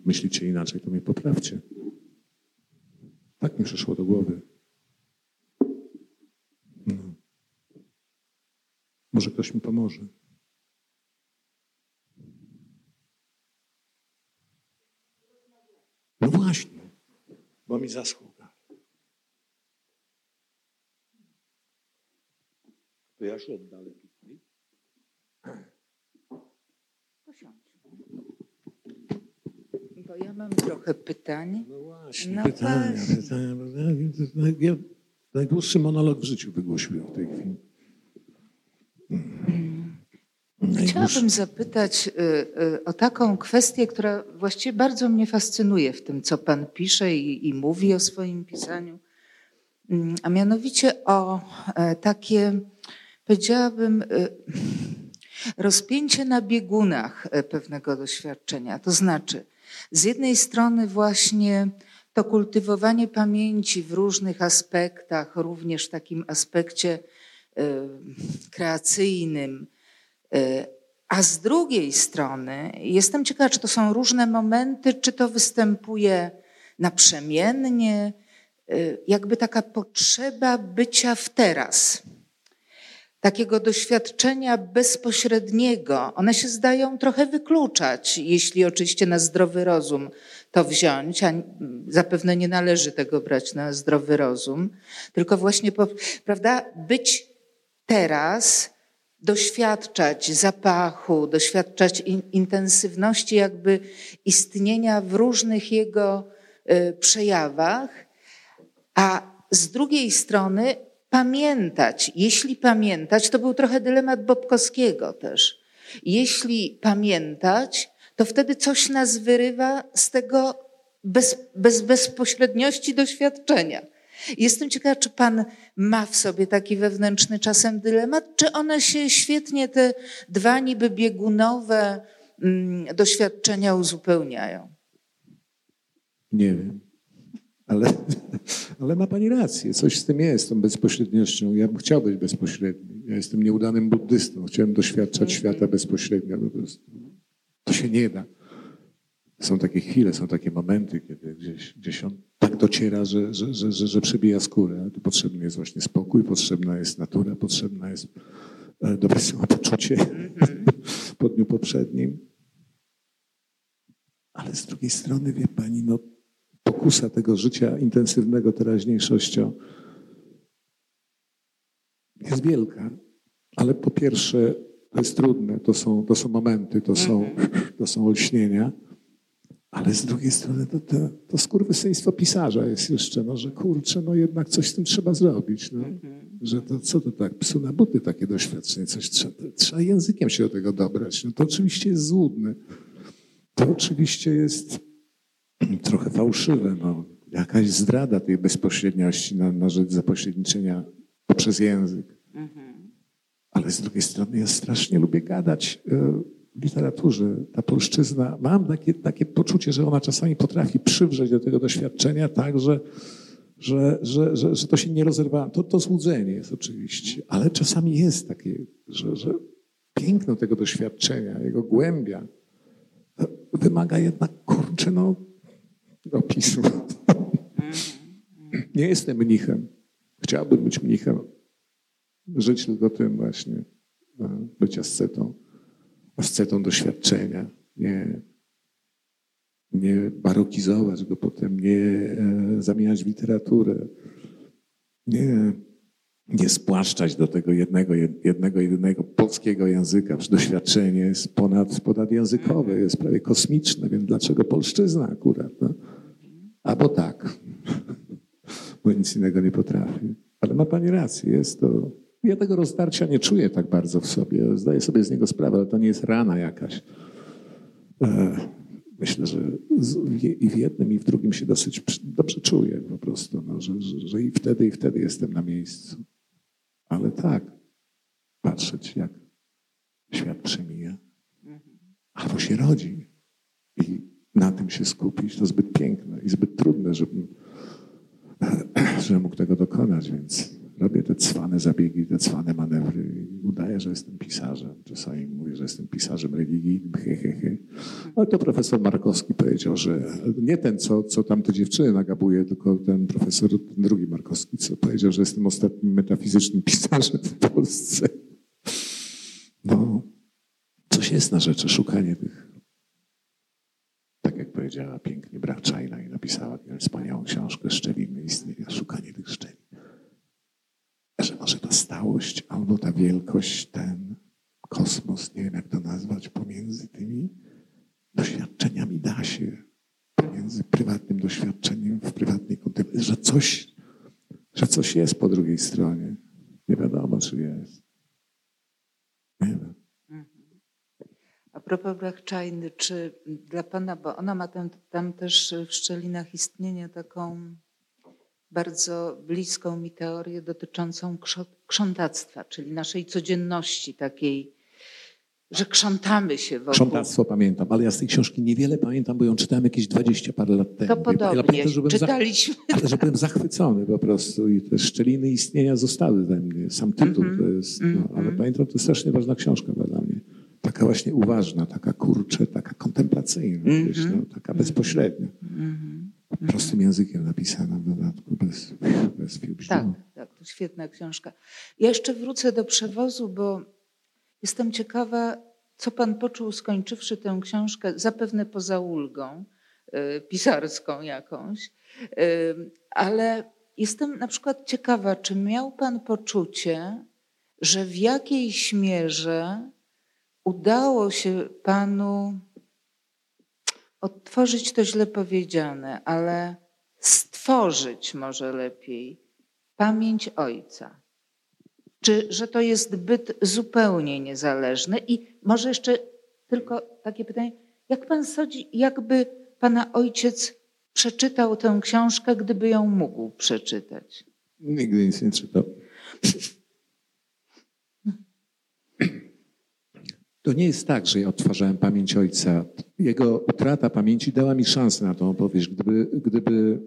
myślicie inaczej, to mnie poprawcie. Tak mi przyszło do głowy. No. Może ktoś mi pomoże. No właśnie, bo mi zasługa. To ja się oddalę tutaj. Bo ja mam trochę pytań. No właśnie, no pytania, właśnie. pytania. Ja najdłuższy monolog w życiu wygłosiłem w tej chwili. Chciałabym zapytać y, y, o taką kwestię, która właściwie bardzo mnie fascynuje w tym, co Pan pisze i, i mówi o swoim pisaniu, mm, a mianowicie o e, takie, powiedziałabym, y, rozpięcie na biegunach e, pewnego doświadczenia. To znaczy, z jednej strony właśnie to kultywowanie pamięci w różnych aspektach, również w takim aspekcie kreacyjnym, a z drugiej strony jestem ciekawa, czy to są różne momenty, czy to występuje naprzemiennie, e, jakby taka potrzeba bycia w teraz, takiego doświadczenia bezpośredniego. One się zdają trochę wykluczać, jeśli oczywiście na zdrowy rozum to wziąć, a zapewne nie należy tego brać na zdrowy rozum, tylko właśnie, prawda, być teraz doświadczać zapachu, doświadczać in, intensywności jakby istnienia w różnych jego y, przejawach, a z drugiej strony pamiętać. Jeśli pamiętać, to był trochę dylemat Bobkowskiego też. Jeśli pamiętać, to wtedy coś nas wyrywa z tego bez, bez bezpośredniości doświadczenia. Jestem ciekawa, czy Pan ma w sobie taki wewnętrzny czasem dylemat, czy one się świetnie, te dwa niby biegunowe mm, doświadczenia uzupełniają? Nie wiem. Ale, ale ma Pani rację, coś z tym jest, tą bezpośredniością. Ja bym chciał być bezpośredni. Ja jestem nieudanym buddystą. Chciałem doświadczać mm -hmm. świata bezpośrednio. Po prostu. To się nie da. Są takie chwile, są takie momenty, kiedy gdzieś, gdzieś on tak dociera, że, że, że, że, że przebija skórę. Tu potrzebny jest właśnie spokój, potrzebna jest natura, potrzebna jest e, dobre samopoczucie <laughs> po dniu poprzednim. Ale z drugiej strony, wie pani, no, pokusa tego życia intensywnego teraźniejszością jest wielka. Ale po pierwsze, to jest trudne, to są, to są momenty, to są, to są olśnienia. Ale z drugiej strony to, to, to skurwysyństwo pisarza jest jeszcze, no, że kurczę, no jednak coś z tym trzeba zrobić. No. Że to, co to tak, psu na buty takie doświadczenie, coś trzeba, trzeba językiem się do tego dobrać. No to oczywiście jest złudne. To oczywiście jest <clears throat> trochę fałszywe. No. Jakaś zdrada tej bezpośredniości na, na rzecz zapośredniczenia poprzez język. Ale z drugiej strony ja strasznie lubię gadać w literaturze. Ta polszczyzna, mam takie, takie poczucie, że ona czasami potrafi przywrzeć do tego doświadczenia tak, że, że, że, że, że to się nie rozerwa. To, to złudzenie jest oczywiście, ale czasami jest takie, że, że piękno tego doświadczenia, jego głębia wymaga jednak, kurczę, no, opisu. Nie jestem mnichem. Chciałbym być mnichem, żyć tylko tym właśnie, e, być ascetą, ascetą doświadczenia, nie, nie barokizować go potem, nie e, zamieniać w literaturę, nie, nie spłaszczać do tego jednego, jednego, jedynego polskiego języka. Doświadczenie jest ponad, ponadjęzykowe, jest prawie kosmiczne, więc dlaczego polszczyzna akurat? No? Albo tak, <laughs> bo nic innego nie potrafi. Ale ma Pani rację, jest to ja tego rozdarcia nie czuję tak bardzo w sobie. Zdaję sobie z niego sprawę, ale to nie jest rana jakaś. E, myślę, że i w jednym, i w drugim się dosyć dobrze czuję po prostu, no, że, że, że i wtedy, i wtedy jestem na miejscu. Ale tak, patrzeć, jak świat przemija, albo się rodzi i na tym się skupić, to zbyt piękne i zbyt trudne, żebym, <clears throat> żebym mógł tego dokonać, więc robię te cwane zabiegi, te cwane manewry i udaję, że jestem pisarzem. Czasami mówię, że jestem pisarzem religijnym, he, he, he. Ale to profesor Markowski powiedział, że nie ten, co, co tam te dziewczyny nagabuje, tylko ten profesor, ten drugi Markowski, co powiedział, że jestem ostatnim metafizycznym pisarzem w Polsce. No, coś jest na rzeczy, szukanie tych tak jak powiedziała pięknie Brachczajna i napisała wspaniałą książkę Szczeliny istnienia, szukanie tych szczelin że może ta stałość albo ta wielkość, ten kosmos, nie wiem jak to nazwać, pomiędzy tymi doświadczeniami da się, pomiędzy prywatnym doświadczeniem w prywatnej kontemplacji, że coś, że coś jest po drugiej stronie. Nie wiadomo, czy jest. Nie wiem. A propos Brachczajny, czy dla Pana, bo ona ma tam, tam też w Szczelinach istnienia taką bardzo bliską mi teorię dotyczącą krzątactwa, czyli naszej codzienności takiej, że krzątamy się wokół. Krzątactwo pamiętam, ale ja z tej książki niewiele pamiętam, bo ją czytałem jakieś 20 parę lat temu. To podobnie, ja że czytaliśmy. Za, <laughs> ale że byłem zachwycony po prostu i te szczeliny istnienia zostały we mnie. Sam tytuł mm -hmm, to jest, no, ale mm -hmm. pamiętam, to jest strasznie ważna książka dla mnie. Taka właśnie uważna, taka kurcze, taka kontemplacyjna, mm -hmm. wiesz, no, taka bezpośrednia. Mhm prostym językiem napisana w dodatku, bez, bez Tak, tak, to świetna książka. Ja jeszcze wrócę do przewozu, bo jestem ciekawa, co pan poczuł skończywszy tę książkę, zapewne poza ulgą y, pisarską jakąś, y, ale jestem na przykład ciekawa, czy miał pan poczucie, że w jakiejś mierze udało się panu odtworzyć to źle powiedziane, ale stworzyć może lepiej pamięć Ojca. Czy że to jest byt zupełnie niezależny? I może jeszcze tylko takie pytanie, jak pan sądzi, jakby pana ojciec przeczytał tę książkę, gdyby ją mógł przeczytać? Nigdy nic nie czytał. To nie jest tak, że ja odtwarzałem pamięć ojca. Jego utrata pamięci dała mi szansę na tą opowieść. Gdyby, gdyby,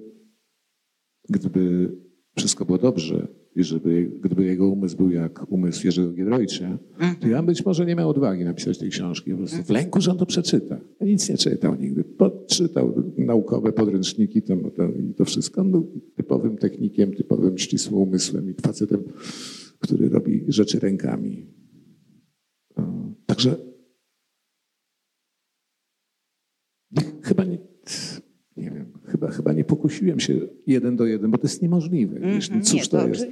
gdyby wszystko było dobrze i żeby, gdyby jego umysł był jak umysł Jerzego Giedroycia, to ja być może nie miał odwagi napisać tej książki. Po prostu w lęku, że on to przeczyta. Nic nie czytał nigdy. Podczytał naukowe podręczniki to, to, i to wszystko. On był typowym technikiem, typowym ścisłym umysłem i facetem, który robi rzeczy rękami. Także chyba nie, nie wiem, chyba, chyba nie pokusiłem się jeden do jeden, bo to jest niemożliwe. Mm -hmm. Cóż nie, to, to jest?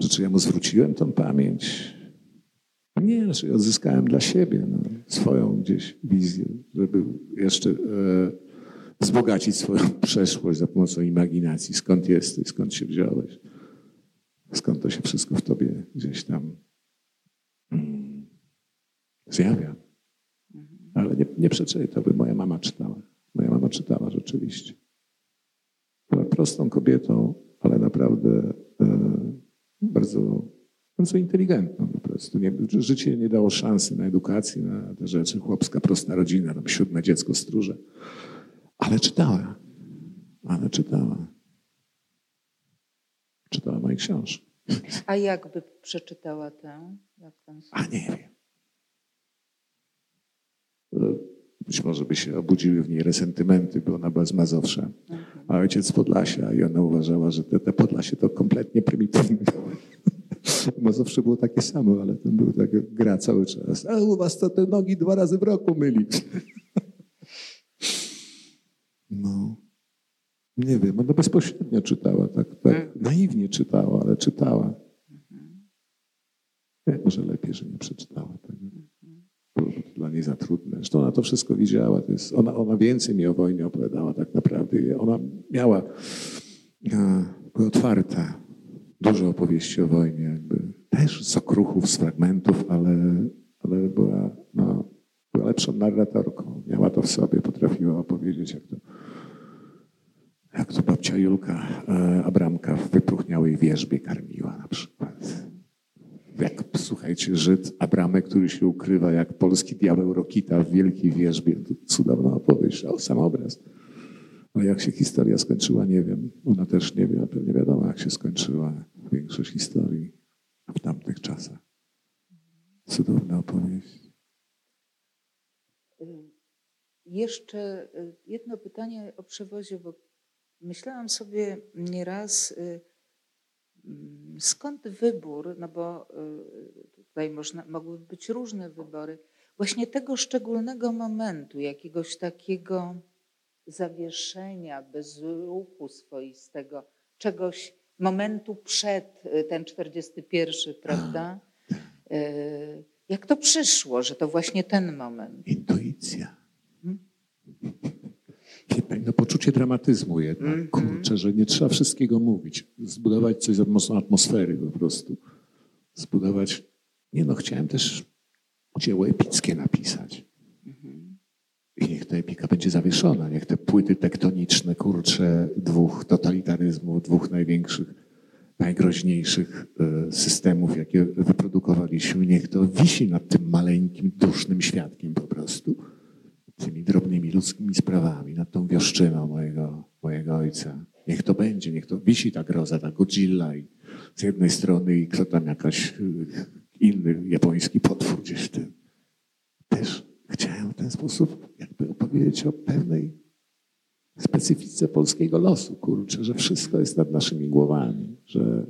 Że czy ja mu zwróciłem tą pamięć? Nie, że odzyskałem dla siebie no, swoją gdzieś wizję, żeby jeszcze e, wzbogacić swoją <laughs> przeszłość za pomocą imaginacji. Skąd jesteś, skąd się wziąłeś, skąd to się wszystko w tobie gdzieś tam mm, zjawia. Ale nie, nie przeczytałby, moja mama czytała. Moja mama czytała rzeczywiście. Była prostą kobietą, ale naprawdę e, bardzo, bardzo inteligentną po prostu. Nie, życie nie dało szansy na edukację, na te rzeczy. Chłopska, prosta rodzina, tam siódme dziecko stróże. Ale czytała. Ale czytała. Czytała moje książki. A jakby przeczytała tę? Jak A nie wiem. Być może by się obudziły w niej resentymenty, bo ona była z Mazowsza, a ojciec z Podlasia i ona uważała, że te, te Podlasie to kompletnie prymitywne. Mazowsze było takie samo, ale tam był taka gra cały czas. A u was to te nogi dwa razy w roku myli. No. Nie wiem, ona bezpośrednio czytała, tak, tak mm. naiwnie czytała, ale czytała. Może lepiej, że nie przeczytała tego dla niej za trudne. Zresztą ona to wszystko widziała. To jest, ona, ona więcej mi o wojnie opowiadała tak naprawdę. Ona miała, e, była otwarta. Dużo opowieści o wojnie, jakby też z okruchów, z fragmentów, ale, ale była, no, była lepszą narratorką. Miała to w sobie, potrafiła opowiedzieć, jak to, jak to babcia Julka e, Abramka w wypróchniałej wierzbie karmiła na przykład jak, słuchajcie, Żyd Abramek, który się ukrywa jak polski diabeł Rokita w wielkiej wierzbie. To cudowna opowieść, o, sam obraz. Ale jak się historia skończyła, nie wiem. Ona też nie wie, pewnie wiadomo, jak się skończyła większość historii w tamtych czasach. Cudowna opowieść. Jeszcze y, jedno pytanie o przewozie, bo myślałam sobie nieraz, y, skąd wybór, no bo y, tutaj można, mogłyby być różne wybory, właśnie tego szczególnego momentu, jakiegoś takiego zawieszenia, bez ruchu swoistego, czegoś, momentu przed y, ten 41, prawda? Y, jak to przyszło, że to właśnie ten moment? Intuicja. No, poczucie dramatyzmu jednak, mm -hmm. kurczę, że nie trzeba wszystkiego mówić. Zbudować coś pomocą atmosfery po prostu. Zbudować... Nie no, chciałem też dzieło epickie napisać. Mm -hmm. I niech ta epika będzie zawieszona. Niech te płyty tektoniczne, kurcze, dwóch totalitaryzmów, dwóch największych, najgroźniejszych e, systemów, jakie wyprodukowaliśmy, niech to wisi nad tym maleńkim, dusznym świadkiem po prostu tymi drobnymi ludzkimi sprawami, nad tą wioszczyną mojego, mojego ojca. Niech to będzie, niech to wisi ta groza, ta Godzilla i z jednej strony i kto tam jakaś y, inny japoński potwór gdzieś w tym. Też chciałem w ten sposób jakby opowiedzieć o pewnej specyfice polskiego losu, kurczę, że wszystko jest nad naszymi głowami, że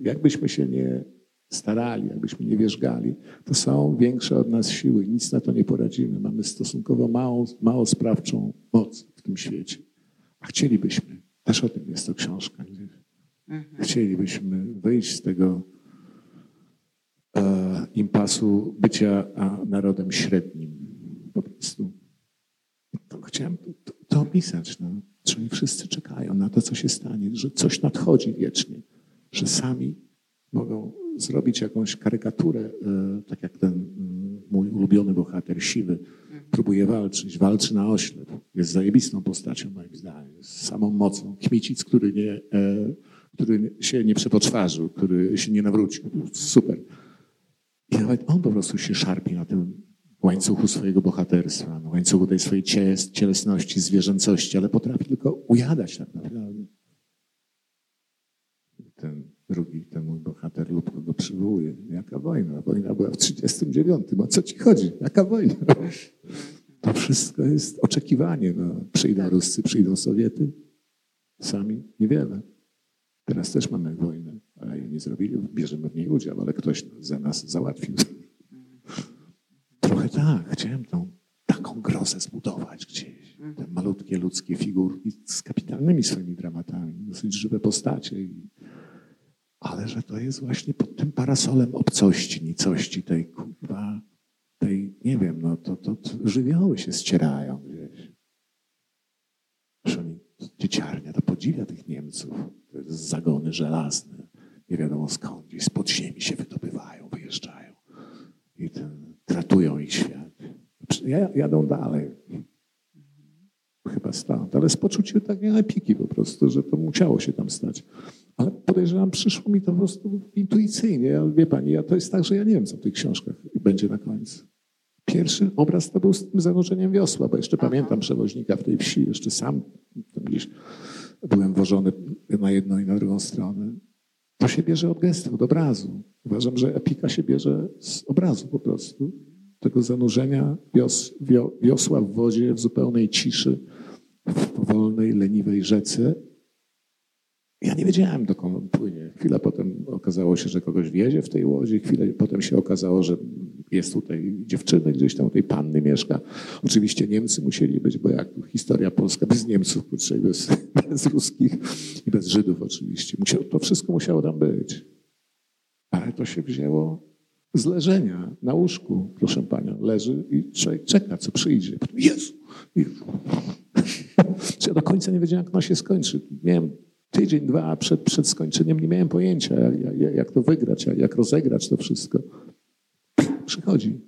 jakbyśmy się nie starali, jakbyśmy nie wierzgali, to są większe od nas siły. Nic na to nie poradzimy. Mamy stosunkowo małą, mało sprawczą moc w tym świecie. A chcielibyśmy, też o tym jest to książka mhm. chcielibyśmy wyjść z tego e, impasu bycia narodem średnim. Po prostu. To chciałem to, to opisać. No. Czyli wszyscy czekają na to, co się stanie, że coś nadchodzi wiecznie, że sami mogą zrobić jakąś karykaturę, e, tak jak ten mm, mój ulubiony bohater, siwy, próbuje walczyć, walczy na oślep. Jest zajebistą postacią moim zdaniem, z samą mocą. Kmicic, który, nie, e, który się nie przepoczwarzył, który się nie nawrócił. Super. I nawet on po prostu się szarpie na tym łańcuchu swojego bohaterstwa, na łańcuchu tej swojej cielesności, zwierzęcości, ale potrafi tylko ujadać tak naprawdę. Ten przywołuje. Jaka wojna? Wojna była w 1939. O co ci chodzi? Jaka wojna? To wszystko jest oczekiwanie. No, przyjdą Tak. Ruscy, przyjdą Sowiety. Sami niewiele. Teraz też mamy wojnę, ale jej nie zrobili. Bierzemy w niej udział, ale ktoś za nas załatwił. Trochę tak. Chciałem tą taką grozę zbudować gdzieś. Te malutkie ludzkie figurki z kapitalnymi swoimi dramatami. Dosyć żywe postacie. I... Ale że to jest właśnie pod tym parasolem obcości, nicości, tej kurwa, tej, nie wiem, no to, to, to żywioły się ścierają gdzieś. Oni, dzieciarnia, to podziwia tych Niemców. To jest zagony żelazne. Nie wiadomo skąd, gdzieś z podziemi się wydobywają, wyjeżdżają. I ten, tratują ich świat. Ja- Jadą dalej. Chyba stąd, ale z poczuciem takiej epiki po prostu, że to musiało się tam stać. Ale podejrzewam, przyszło mi to po prostu intuicyjnie. Ale wie pani, ja, to jest tak, że ja nie wiem, co w tych książkach będzie na końcu. Pierwszy obraz to był z tym zanurzeniem wiosła, bo jeszcze Aha. pamiętam przewoźnika w tej wsi, jeszcze sam gdzieś byłem wożony na jedną i na drugą stronę. To się bierze od gestu, od obrazu. Uważam, że epika się bierze z obrazu po prostu. Tego zanurzenia wios, wio, wiosła w wodzie, w zupełnej ciszy, w powolnej, leniwej rzece. Ja nie wiedziałem, dokąd on płynie. Chwilę potem okazało się, że kogoś wiezie w tej łodzi. Chwilę potem się okazało, że jest tutaj dziewczyny, gdzieś tam tej panny mieszka. Oczywiście Niemcy musieli być, bo jak historia polska bez Niemców, kurczę, bez, <laughs> bez Ruskich i bez Żydów oczywiście. Musiał, to wszystko musiało tam być. Ale to się wzięło z leżenia na łóżku, proszę panią. Leży i człowiek czeka, co przyjdzie. Jezu! Jezu. <laughs> Ja do końca nie wiedziałem, jak ono się skończy. Miałem tydzień, dwa przed, przed skończeniem, nie miałem pojęcia, jak, jak, to wygrać, jak rozegrać to wszystko. Przychodzi,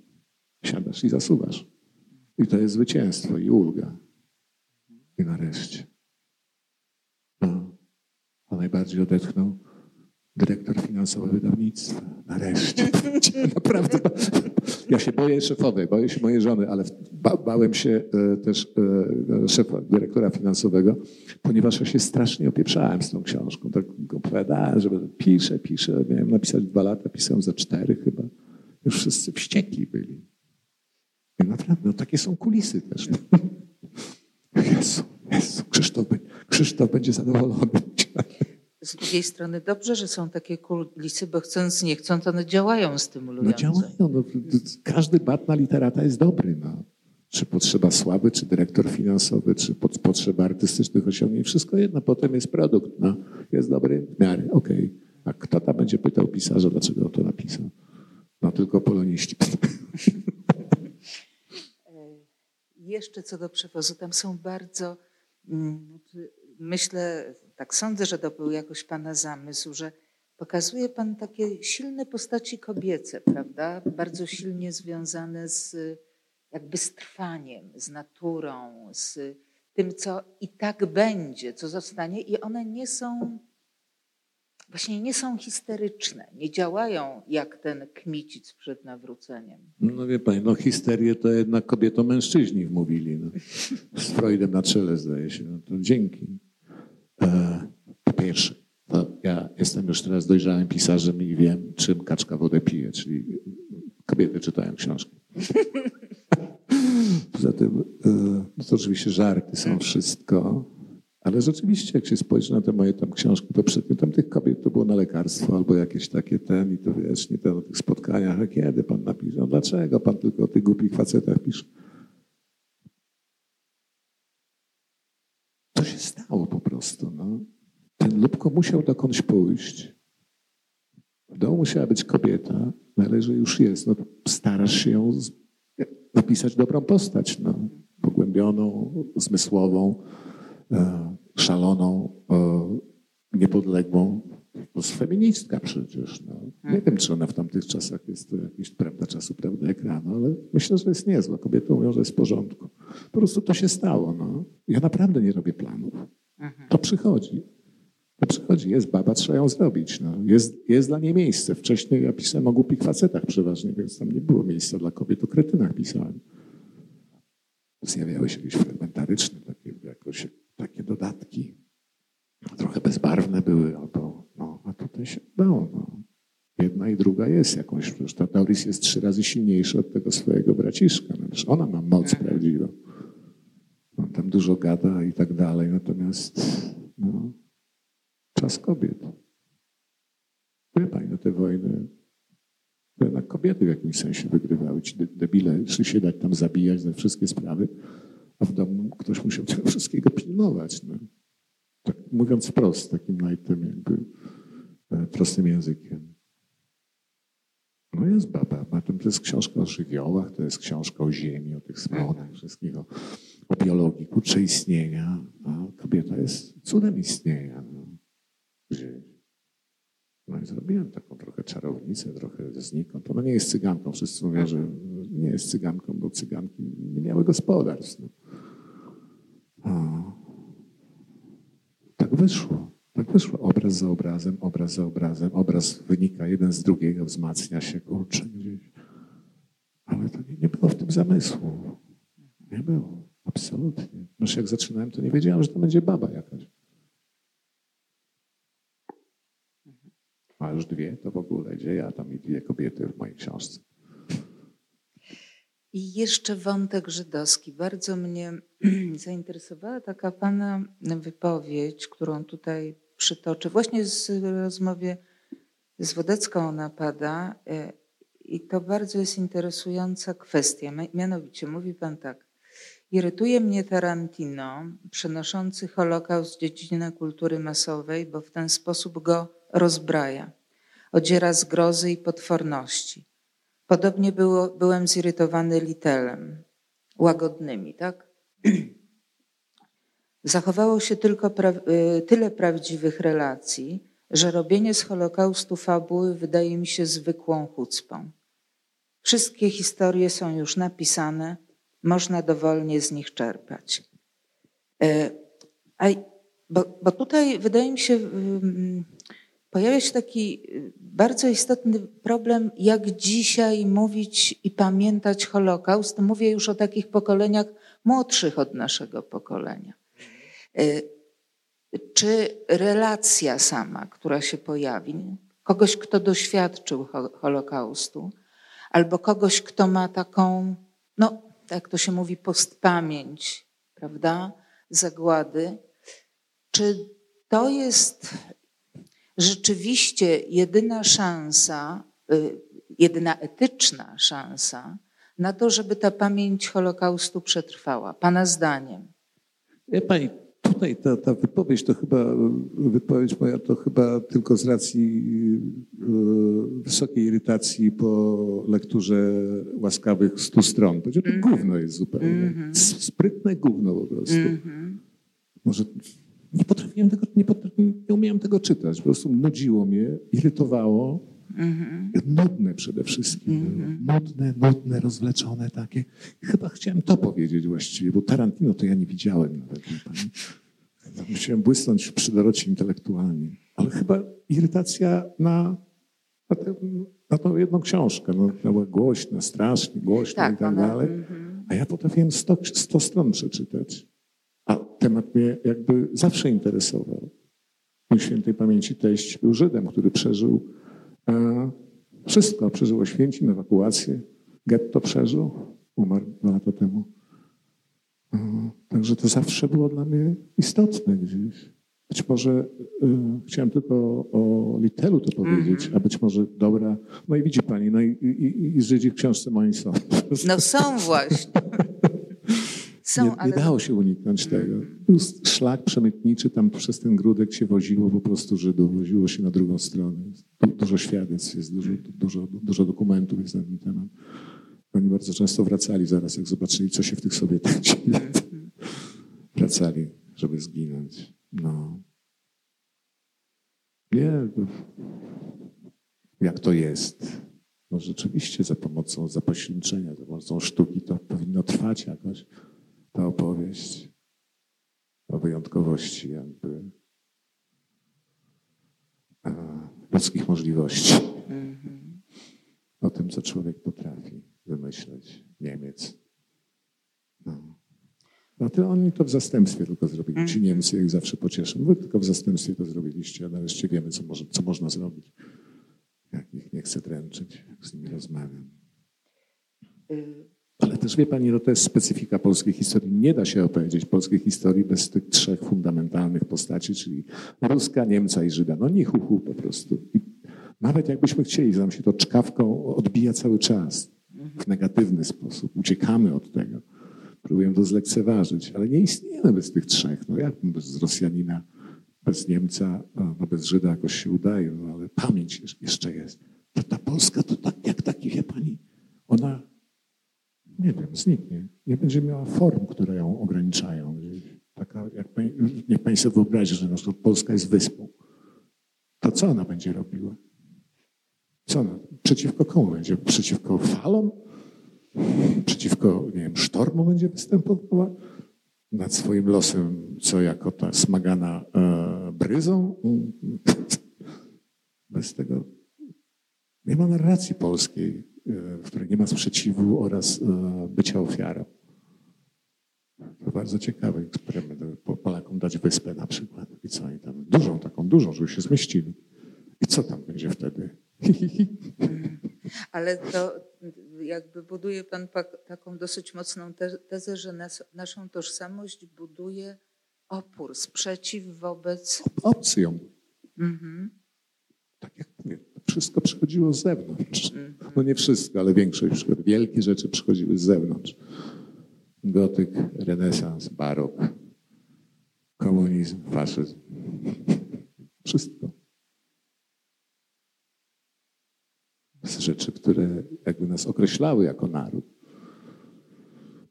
siadasz i zasuwasz. I to jest zwycięstwo i ulga. I nareszcie. No. A najbardziej odetchnął dyrektor finansowy wydawnictwa. Nareszcie. <laughs> Naprawdę. Ja się boję szefowej, boję się mojej żony, ale ba bałem się e, też e, szefa, dyrektora finansowego, ponieważ ja się strasznie opieprzałem z tą książką. Tak opowiadałem, że piszę, piszę. Miałem napisać dwa lata, pisałem za cztery chyba. Już wszyscy wściekli byli. I naprawdę, no, takie są kulisy też. <laughs> Jezu, Jezu, Krzysztof, Krzysztof będzie zadowolony. Z drugiej strony dobrze, że są takie kulisy, bo chcąc, nie chcąc, one działają No stymulująco. działają. No, każdy bat na literata jest dobry. No. Czy potrzeba sławy, czy dyrektor finansowy, czy pod, potrzeba artystycznych osiągnięć. Wszystko jedno. Potem jest produkt. No. Jest dobry w miarę. Okej. A kto tam będzie pytał pisarza, dlaczego on to napisał? No tylko poloniści. Jeszcze co do przewozu, tam są bardzo, mm, myślę, tak sądzę, że to był jakoś Pana zamysł, że pokazuje Pan takie silne postaci kobiece, prawda? Bardzo silnie związane z jakby z trwaniem, z naturą, z tym, co i tak będzie, co zostanie i one nie są, właśnie nie są histeryczne, nie działają jak ten kmicic przed nawróceniem. No wie pani, no histerię to jednak kobieto-mężczyźni wmówili. No. Z Freudem na czele zdaje się. No to dzięki. To ja jestem już teraz dojrzałym pisarzem i wiem, czym kaczka wodę pije, czyli kobiety czytają książki. <laughs> Poza tym, e, no to oczywiście żarty są wszystko, ale rzeczywiście, jak się spojrzy na te moje tam książki poprzednio, tam tych kobiet to było na lekarstwo albo jakieś takie ten i to wiesz, nie ten na tych spotkaniach, a kiedy pan napisze, no dlaczego pan tylko o tych głupich facetach pisze? To się stało po prostu, no. Ten Lubko musiał dokądś pójść. W domu musiała być kobieta, no ale że już jest, no starasz się ją napisać dobrą postać, no. Pogłębioną, zmysłową, e, szaloną, e, niepodległą. To jest feministka przecież. No. Nie wiem, czy ona w tamtych czasach jest to jakiś prawda czasu, prawda ekranu, ale myślę, że jest niezła. Kobiety mówią, że jest w porządku. Po prostu to się stało. No. Ja naprawdę nie robię planów. To przychodzi. To przychodzi. Jest baba, trzeba ją zrobić. No. Jest, jest dla niej miejsce. Wcześniej ja pisałem o głupich facetach przeważnie, więc tam nie było miejsca dla kobiet. O kretynach pisałem. Zjawiały się jakieś fragmentaryczne, takie, jakoś, takie dodatki. Trochę bezbarwne były, albo, no, a tutaj się dało. No. Jedna i druga jest jakąś, przecież ta Doris jest trzy razy silniejsza od tego swojego braciszka. No, ona ma moc Mhm. prawdziwą. On tam dużo gada i tak dalej, natomiast no, czas kobiet. Pani, no te wojny, to jednak kobiety w jakimś sensie wygrywały. Ci de- debile szli się dać tam zabijać za wszystkie sprawy, a w domu ktoś musiał tego <laughs> wszystkiego pilnować. No. Tak mówiąc wprost, takim najtem jakby e, prostym językiem. No jest baba, ma to jest książka o żywiołach, to jest książka o ziemi, o tych smonach, wszystkich, o, biologii, kurczę istnienia, a kobieta jest cudem istnienia. No. No i zrobiłem taką trochę czarownicę, trochę znikąd. Ona nie jest cyganką. Wszyscy mówią, że nie jest cyganką, bo cyganki nie miały gospodarstw. No. Tak wyszło. Tak wyszło. Obraz za obrazem, obraz za obrazem. Obraz wynika jeden z drugiego, wzmacnia się, kurczę gdzieś. Ale to nie, nie było w tym zamysłu. Nie było. Absolutnie. Znaczy jak zaczynałem, to nie wiedziałem, że to będzie baba jakaś. A już dwie to w ogóle, gdzie ja tam i dwie kobiety w mojej książce. I jeszcze wątek żydowski. Bardzo mnie <clears throat> zainteresowała taka pana wypowiedź, którą tutaj przytoczę. Właśnie z rozmowie z Wodecką ona pada. e, I to bardzo jest interesująca kwestia. Mi- Mianowicie mówi pan tak. Irytuje mnie Tarantino, przenoszący Holokaust w dziedzinę kultury masowej, bo w ten sposób go rozbraja. Odziera zgrozy i potworności. Podobnie było, byłem zirytowany Litelem, łagodnymi, tak? <clears throat> Zachowało się tylko pra- y, tyle prawdziwych relacji, że robienie z Holokaustu fabuły wydaje mi się zwykłą chucpą. Wszystkie historie są już napisane, można dowolnie z nich czerpać. E, bo, bo tutaj wydaje mi się, pojawia się taki y, bardzo istotny problem, jak dzisiaj mówić i pamiętać Holokaust. Mówię już o takich pokoleniach młodszych od naszego pokolenia. Y, Czy relacja sama, która się pojawi, kogoś, kto doświadczył ho- Holokaustu, albo kogoś, kto ma taką, no, jak to się mówi, postpamięć, prawda, zagłady, czy to jest rzeczywiście jedyna szansa, y, jedyna etyczna szansa na to, żeby ta pamięć Holokaustu przetrwała? Pana zdaniem. Wie pani, tutaj ta, ta wypowiedź to chyba, wypowiedź moja to chyba tylko z racji e, wysokiej irytacji po lekturze łaskawych stu stron. Powiedział, to gówno jest zupełnie. S- Sprytne gówno po prostu. Mhm. Może nie potrafiłem tego, nie, potrafiłem, nie umiałem tego czytać. Po prostu nudziło mnie, irytowało. Mhm. Nudne przede wszystkim. było. Nudne, nudne, rozwleczone takie. Chyba chciałem to powiedzieć właściwie, bo Tarantino to ja nie widziałem nawet. pani. Musiałem błysnąć przy Dorocie intelektualnie. Ale chyba irytacja na, na, tę, na tą jedną książkę. No, była głośna, strasznie głośna Tak, i tak ona- dalej. mhm. A ja potrafiłem 100, 100 stron przeczytać. Temat mnie jakby zawsze interesował. Mój świętej pamięci teść był Żydem, który przeżył e, wszystko. Przeżył Oświęcim, ewakuację, getto przeżył, umarł dwa lata temu. E, także to zawsze było dla mnie istotne gdzieś. Być może e, chciałem tylko o Litelu to powiedzieć, a być może dobra. No i widzi pani, no i, i, i Żydzi w książce mojej są. No są właśnie. <laughs> Są, nie, ale nie dało się uniknąć tego. Był szlak przemytniczy, tam przez ten grudek się woziło po prostu Żydów, woziło się na drugą stronę. Du- Dużo świadectw jest, dużo, dużo, dużo dokumentów jest na ten temat. Oni bardzo często wracali zaraz, jak zobaczyli, co się w tych Sowietach dzieje. <laughs> Wracali, żeby zginąć. No. Nie, jak to jest. No rzeczywiście za pomocą zapośredniczenia, za pomocą sztuki to powinno trwać jakoś opowieść o wyjątkowości jakby e, ludzkich możliwości. O tym, co człowiek potrafi wymyśleć. Niemiec. No. A ty oni to w zastępstwie tylko zrobili. Ci Niemcy, jak zawsze pocieszą. Wy tylko w zastępstwie to zrobiliście, a nareszcie wiemy, co, może, co można zrobić. Jak ich nie chcę dręczyć, jak z nimi rozmawiam. Ale też wie pani, no to jest specyfika polskiej historii. Nie da się opowiedzieć polskiej historii bez tych trzech fundamentalnych postaci, czyli Ruska, Niemca i Żyda. No nie hu, hu po prostu. I nawet jakbyśmy chcieli, nam się to czkawką odbija cały czas w negatywny sposób. Uciekamy od tego. Próbujemy to zlekceważyć, ale nie istniejemy bez tych trzech. No jak bez Rosjanina, bez Niemca, no bez Żyda jakoś się udaje, no ale pamięć jeszcze jest. To ta Polska to tak jak taki, wie pani, ona nie wiem, zniknie. Nie będzie miała form, które ją ograniczają. Taka, jak, niech sobie wyobrazi, że na Polska jest wyspą. To co ona będzie robiła? Co ona? Przeciwko komu będzie? Przeciwko falom? Przeciwko, nie wiem, sztormu będzie występowała? Nad swoim losem, co jako ta smagana e, bryzą? Bez tego nie ma narracji polskiej w której nie ma sprzeciwu oraz e, bycia ofiarą. To bardzo ciekawy eksperyment. Polakom dać wyspę na przykład. I co oni tam? Dużą, taką dużą, żeby się zmieścili. I co tam będzie wtedy? <laughs> Ale to jakby buduje Pan taką dosyć mocną tezę, że nas, naszą tożsamość buduje opór, sprzeciw wobec. Obcy ją. Mhm. Tak jak wszystko przychodziło z zewnątrz. No nie wszystko, ale większość Wielkie rzeczy przychodziły z zewnątrz. Gotyk, renesans, barok, komunizm, faszyzm. <laughs> Wszystko. Z rzeczy, które jakby nas określały jako naród.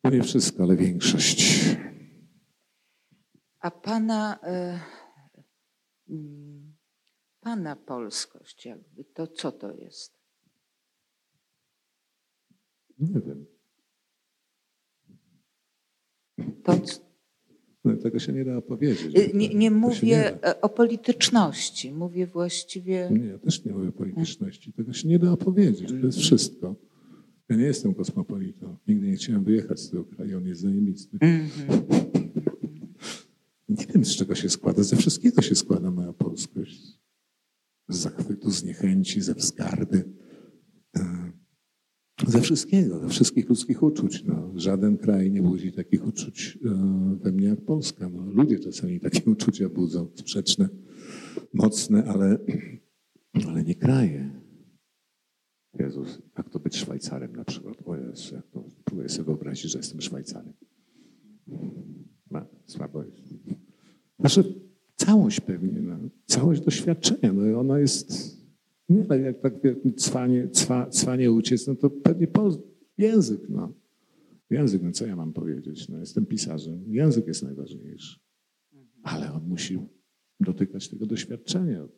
No nie wszystko, ale większość. A pana. Y Pana polskość, jakby to co to jest? Nie wiem. To, no, tego się nie da opowiedzieć. Y, nie, nie mówię nie o polityczności, mówię właściwie. Nie, ja też nie mówię o polityczności. Tego się nie da opowiedzieć. To jest wszystko. Ja nie jestem kosmopolitą. Nigdy nie chciałem wyjechać z tego kraju. On jest zajebisty. Mm -hmm. Nie wiem, z czego się składa. Ze wszystkiego się składa moja polskość z zachwytu, z niechęci, ze wzgardy, e, ze wszystkiego, ze wszystkich ludzkich uczuć. No, żaden kraj nie budzi takich uczuć e, we mnie jak Polska. No, ludzie czasami takie <laughs> uczucia budzą, sprzeczne, mocne, ale, <clears throat> ale nie kraje. Jezus, jak to być Szwajcarem na przykład? O Jezu, jak to, próbuję sobie wyobrazić, że jestem Szwajcarem. No, słabo jest. Znaczy, całość pewnie, całość doświadczenia. No, ona jest, nie tak jak tak cwanie, cwa, cwanie uciec, no to pewnie po, język. No. Język, no co ja mam powiedzieć? No, jestem pisarzem. Język jest najważniejszy. Ale on musi dotykać tego doświadczenia.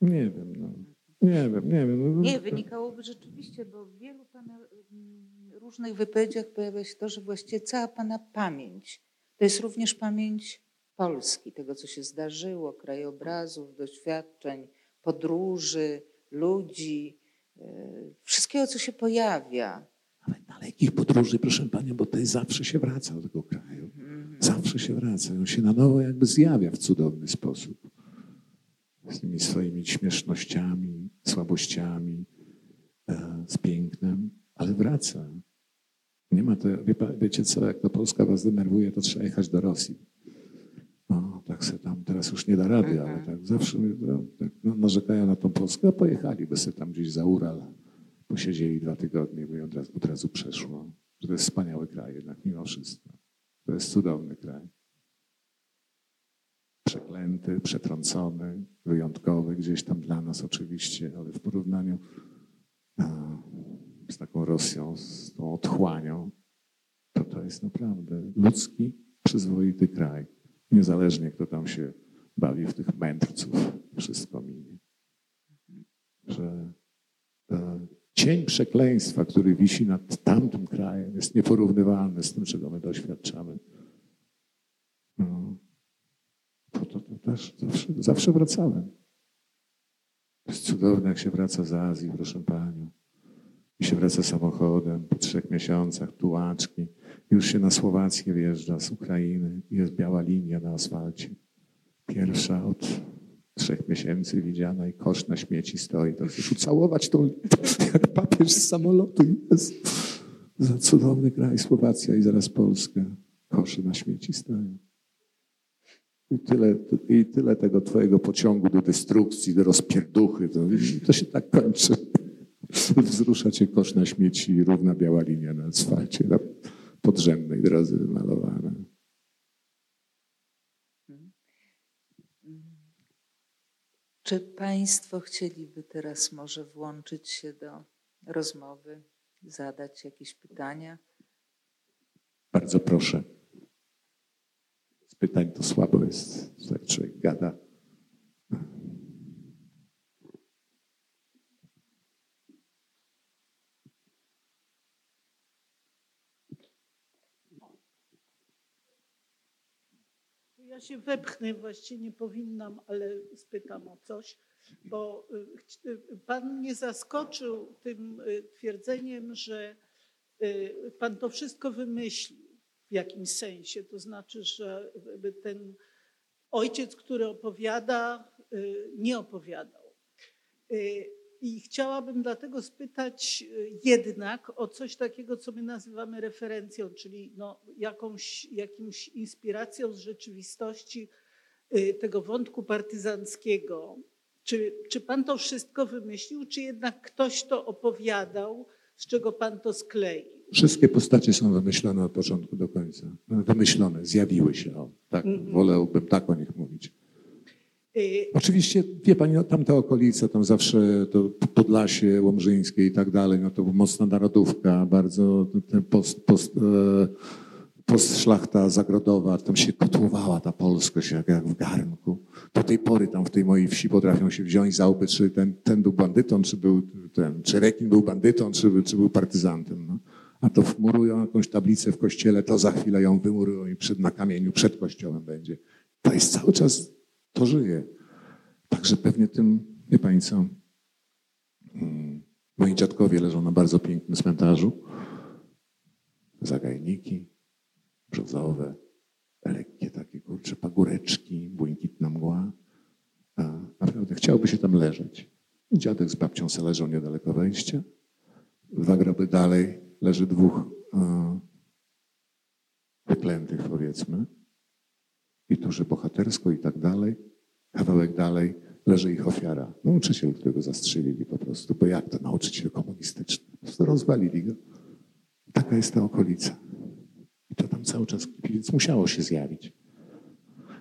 Nie wiem, no. Nie wiem, nie wiem. No, nie, wynikałoby rzeczywiście, bo w wielu Pana mm, różnych wypowiedziach pojawia się to, że właściwie cała Pana pamięć to jest również pamięć Polski, tego, co się zdarzyło, krajobrazów, doświadczeń, podróży, ludzi, e, wszystkiego, co się pojawia. Ale dalekich podróży, proszę Panią, bo to zawsze się wraca do tego kraju. Mhm. Zawsze się wraca. On się na nowo jakby zjawia w cudowny sposób. Z tymi swoimi śmiesznościami, słabościami, e, z pięknem, ale wraca. Nie ma to, wie, wiecie co, jak to Polska was denerwuje, to trzeba jechać do Rosji. No, tak se tam, teraz już nie da rady, ale mhm. tak zawsze no, tak, no, narzekają na tą Polskę, a pojechali sobie tam gdzieś za Ural, posiedzieli dwa tygodnie i od razu, od razu przeszło. Że to jest wspaniały kraj jednak mimo wszystko. To jest cudowny kraj. Przeklęty, przetrącony, wyjątkowy gdzieś tam dla nas oczywiście, ale w porównaniu a, z taką Rosją, z tą otchłanią, to to jest naprawdę ludzki, przyzwoity kraj. Niezależnie kto tam się bawi w tych mędrców, wszystko minie. Że cień przekleństwa, który wisi nad tamtym krajem, jest nieporównywalny z tym, czego my doświadczamy. No, to, to, to też zawsze, zawsze wracałem. To jest cudowne, jak się wraca z Azji, proszę Panią się wraca samochodem po trzech miesiącach, tułaczki. Już się na Słowację wjeżdża z Ukrainy. Jest biała linia na asfalcie. Pierwsza od trzech miesięcy widziana i kosz na śmieci stoi. To chcesz ucałować tą, <laughs> jak papież z samolotu. Jest. Za cudowny kraj Słowacja i zaraz Polska. Kosze na śmieci stoją. I tyle, I tyle tego twojego pociągu do destrukcji, do rozpierduchy. To, to się tak kończy. <laughs> Wzrusza cię kosz na śmieci równa biała linia na asfalcie, na podrzędnej drodze malowana. Czy Państwo chcieliby teraz może włączyć się do rozmowy, zadać jakieś pytania? Bardzo proszę. Z pytań to słabo jest, jak człowiek gada. Ja się wepchnę, właściwie nie powinnam, ale spytam o coś, bo y, y, Pan mnie zaskoczył tym y, twierdzeniem, że Pan to wszystko wymyślił w jakimś sensie. To znaczy, że ten ojciec, który opowiada, nie opowiadał. I chciałabym dlatego spytać y, jednak o coś takiego, co my nazywamy referencją, czyli no jakąś, jakimś inspiracją z rzeczywistości y, tego wątku partyzanckiego. Czy, czy pan to wszystko wymyślił, czy jednak ktoś to opowiadał, z czego pan to skleił? Wszystkie postacie są wymyślone od początku do końca. Wymyślone, zjawiły się. O, tak, mm -hmm. wolałbym tak o nich mówić. Y, Oczywiście, wie pani, no, tamte okolice, tam zawsze to Podlasie Łomżyńskie i tak dalej, no to mocna narodówka, bardzo ten post, post, e, postszlachta zagrodowa, tam się kotłowała ta polskość jak, jak w garnku. Do tej pory tam w tej mojej wsi potrafią się wziąć za łby, czy ten, ten był bandytą, czy był ten, czy rekin był bandytą, czy, czy był partyzantem. No. A to wmurują jakąś tablicę w kościele, to za chwilę ją wymurują i przed, na kamieniu przed kościołem będzie. To jest cały czas to żyje. Także pewnie tym, wie pani co, mm, moi dziadkowie leżą na bardzo pięknym cmentarzu. Zagajniki, brzozowe, lekkie takie kurcze pagóreczki, błękitna mgła. A naprawdę chciałoby się tam leżeć. Dziadek z babcią se leżą niedaleko wejścia. Dwa groby dalej leży dwóch e, wyklętych, powiedzmy i którzy bohatersko i tak dalej. Kawałek dalej leży ich ofiara. Nauczyciel, którego zastrzelili po prostu, bo jak to nauczyciel komunistyczny? Po prostu rozwalili go. Taka jest ta okolica. I to tam cały czas więc musiało się zjawić.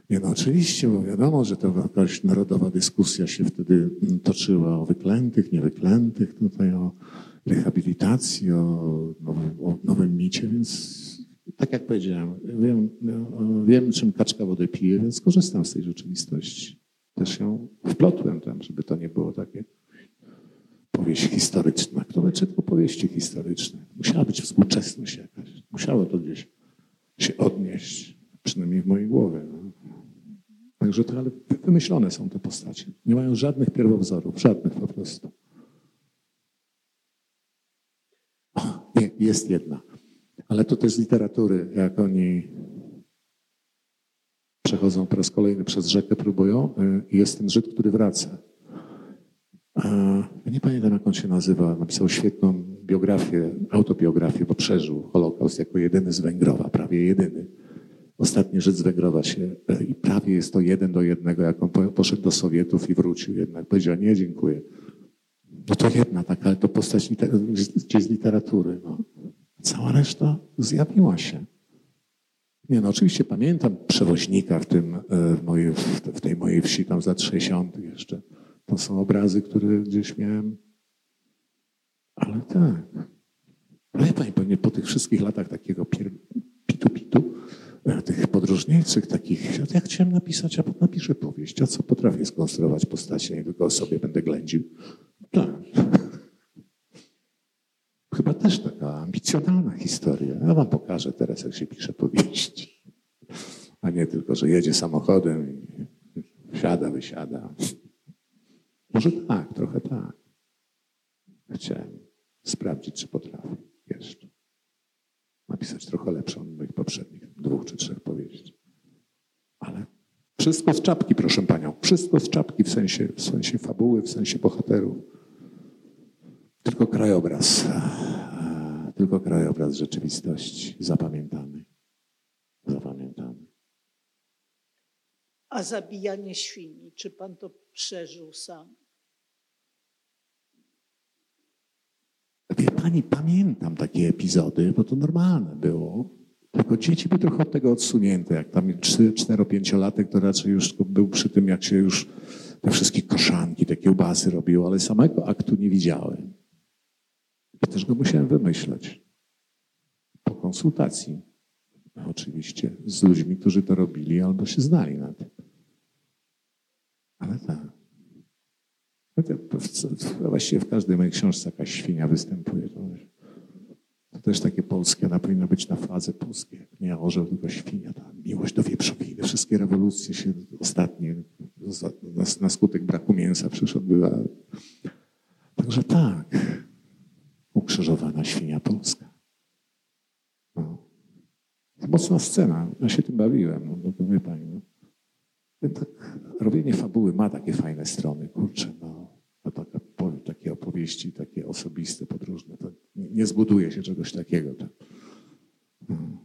Nie no, oczywiście, bo wiadomo, że to jakaś narodowa dyskusja się wtedy toczyła o wyklętych, niewyklętych, tutaj o rehabilitacji, o nowym, o nowym micie, więc tak jak powiedziałem, wiem, wiem, czym kaczka wodę pije, więc korzystam z tej rzeczywistości. Też ją wplotłem tam, żeby to nie było takie powieść historyczna. Kto by czytał powieści historyczne? Musiała być współczesność jakaś. Musiało to gdzieś się odnieść, przynajmniej w mojej głowie. No. Także to, ale wymyślone są te postacie. Nie mają żadnych pierwowzorów, żadnych po prostu. O, nie, jest jedna. Ale to też z literatury, jak oni przechodzą po raz kolejny przez rzekę, próbują. Y, jest ten Żyd, który wraca. Nie pamiętam, jak on się nazywa. Napisał świetną biografię, autobiografię, bo przeżył Holokaust jako jedyny z Węgrowa, prawie jedyny. Ostatni Żyd z Węgrowa się y, i prawie jest to jeden do jednego, jak on poszedł do Sowietów i wrócił jednak. Powiedział, nie, dziękuję. No to jedna taka, ale to postać gdzieś z literatury. No. Cała reszta zjawiła się. Nie, no oczywiście pamiętam przewoźnika w, tym, e, w, mojej, w tej mojej wsi, tam za 60 jeszcze. To są obrazy, które gdzieś miałem. Ale tak. Ale pani pewnie po tych wszystkich latach takiego pitu-pitu, e, tych podróżniczych, takich, ja chciałem napisać, a napiszę powieść, a co potrafię skonstruować postacie, nie tylko o sobie będę ględził. Tak. Chyba też taka ambicjonalna historia. Ja wam pokażę teraz, jak się pisze powieści. A nie tylko, że jedzie samochodem i wsiada, wysiada. Może tak, trochę tak. Chciałem sprawdzić, czy potrafię jeszcze. Napisać trochę lepszą od moich poprzednich dwóch czy trzech powieści. Ale Wszystko z czapki, proszę panią. Wszystko z czapki w sensie, w sensie fabuły, w sensie bohaterów. Tylko krajobraz. Tylko krajobraz rzeczywistości zapamiętany. Zapamiętany. A zabijanie świni, czy pan to przeżył sam? Wie pani, pamiętam takie epizody, bo to normalne było. Tylko dzieci były trochę od tego odsunięte. Jak tam 4-5-latek, to raczej już był przy tym, jak się już te wszystkie koszanki, te kiełbasy robiło, ale samego aktu nie widziałem. I też go musiałem wymyśleć. Po konsultacji. Oczywiście z ludźmi, którzy to robili albo się znali na tym. Ale tak. Właściwie w każdej mojej książce jakaś świnia występuje. To też takie polskie, ona powinna być na fazę polskie. Nie orzeł, tylko świnia. Ta miłość do wieprzowiny. Wszystkie rewolucje się ostatnie na, skutek braku mięsa odbywały. Także tak. Ukrzyżowana świnia polska. No. Mocna scena. Ja się tym bawiłem. No, no, wie pani. No. Tak, robienie fabuły ma takie fajne strony. Kurczę, no. no taka, takie opowieści, takie osobiste, podróżne. To nie, nie zbuduje się czegoś takiego. To, no,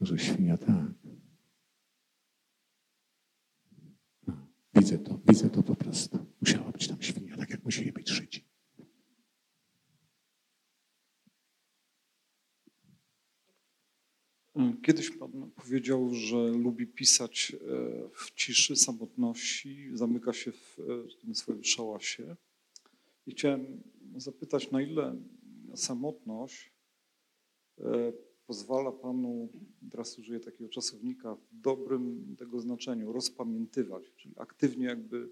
że świnia tak. No, widzę to, widzę to po prostu. Musiała być tam świnia, tak jak musieli być życi. Kiedyś Pan powiedział, że lubi pisać e, w ciszy, samotności, zamyka się w e, tym swoim szałasie. I chciałem zapytać, na ile samotność e, pozwala Panu, teraz użyję takiego czasownika, w dobrym tego znaczeniu, rozpamiętywać, czyli aktywnie jakby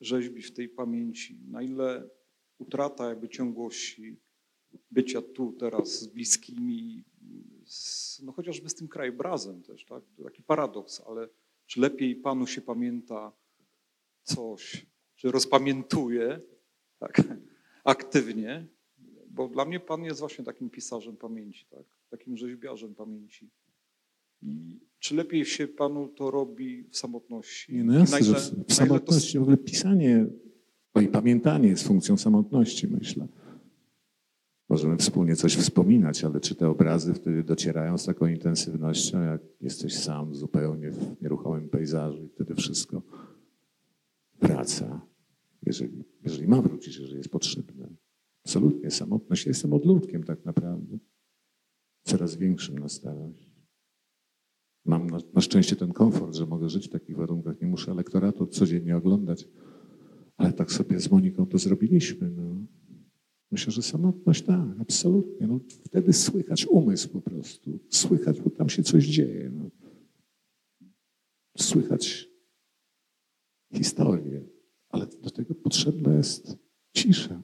rzeźbić w tej pamięci, na ile utrata jakby ciągłości bycia tu, teraz z bliskimi, z, no chociażby z tym krajobrazem też, tak? taki paradoks, ale czy lepiej Panu się pamięta coś, czy rozpamiętuje tak, <laughs> aktywnie, bo dla mnie Pan jest właśnie takim pisarzem pamięci, tak? takim rzeźbiarzem pamięci. I czy lepiej się Panu to robi w samotności? Nie, no jasne, ile, w samotności to... w ogóle pisanie no i pamiętanie jest funkcją samotności, myślę. Możemy wspólnie coś wspominać, ale czy te obrazy wtedy docierają z taką intensywnością, jak jesteś sam zupełnie w nieruchomym pejzażu i wtedy wszystko wraca, jeżeli, jeżeli ma wrócić, jeżeli jest potrzebne. Absolutnie samotność. Ja jestem odludkiem tak naprawdę. Coraz większym na starość. Mam na, na, szczęście ten komfort, że mogę żyć w takich warunkach. Nie muszę elektoratu codziennie oglądać. Ale tak sobie z Moniką to zrobiliśmy. No. Myślę, że samotność tak, absolutnie. No, wtedy słychać umysł po prostu. Słychać, bo tam się coś dzieje. No. Słychać historię, ale do tego potrzebna jest cisza.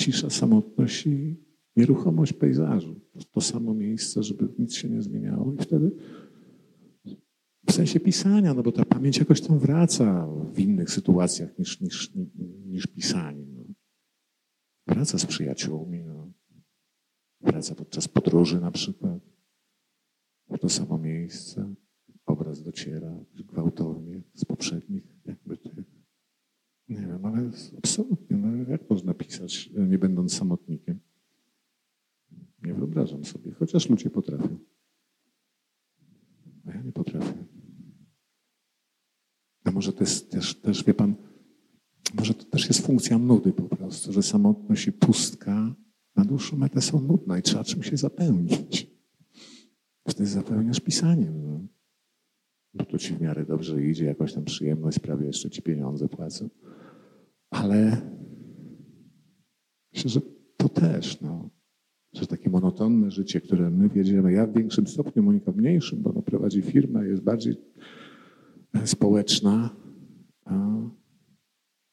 Cisza, samotność i nieruchomość pejzażu. To samo miejsce, żeby nic się nie zmieniało i wtedy w sensie pisania, no bo ta pamięć jakoś tam wraca w innych sytuacjach niż, niż, niż pisanie. Wraca z przyjaciółmi, no. wraca podczas podróży na przykład w to samo miejsce. Obraz dociera gwałtownie z poprzednich jakby tych. Nie wiem, ale absolutnie, no jak można pisać, nie będąc samotnikiem? Nie wyobrażam sobie, chociaż ludzie potrafią. A ja nie potrafię. A może to jest też, też wie pan, może to też jest funkcja nudy po prostu, że samotność i pustka na dłuższą metę są nudne i trzeba czym się zapełnić. Wtedy zapełniasz pisaniem. No. Bo to ci w miarę dobrze idzie, jakoś tam przyjemność prawie jeszcze ci pieniądze płacą. Ale myślę, że to też, no, że takie monotonne życie, które my wiedziemy, ja w większym stopniu, Monika w mniejszym, bo ona prowadzi firmę, jest bardziej społeczna,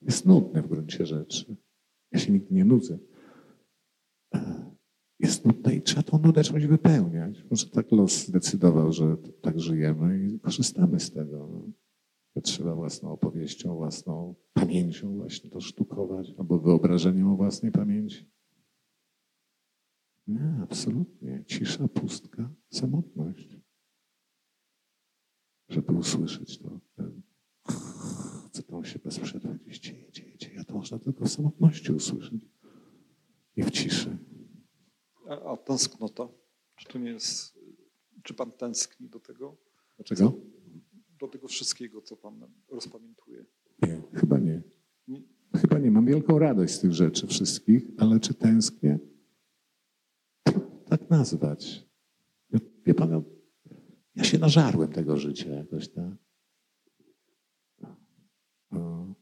jest nudne w gruncie rzeczy. Ja się nigdy nie nudzę. <clears throat> Jest nudne i trzeba tą nudę czymś wypełniać. Może tak los zdecydował, że tak żyjemy i korzystamy z tego. Trzeba własną opowieścią, własną pamięcią właśnie to sztukować, albo wyobrażeniem o własnej pamięci. Nie, absolutnie. Cisza, pustka, samotność. Żeby usłyszeć to się bez przerwy gdzieś dzieje, dzieje, dzieje. A to można tylko w samotności usłyszeć i w ciszy. A, a tęsknota? Czy to nie jest, czy pan tęskni do tego? Dlaczego? Do tego wszystkiego, co pan rozpamiętuje? Nie, chyba nie. Nie. Chyba nie. Mam wielką radość z tych rzeczy wszystkich, ale czy tęsknię? Tak nazwać. Wie pan, ja się nażarłem tego życia jakoś, tak? No.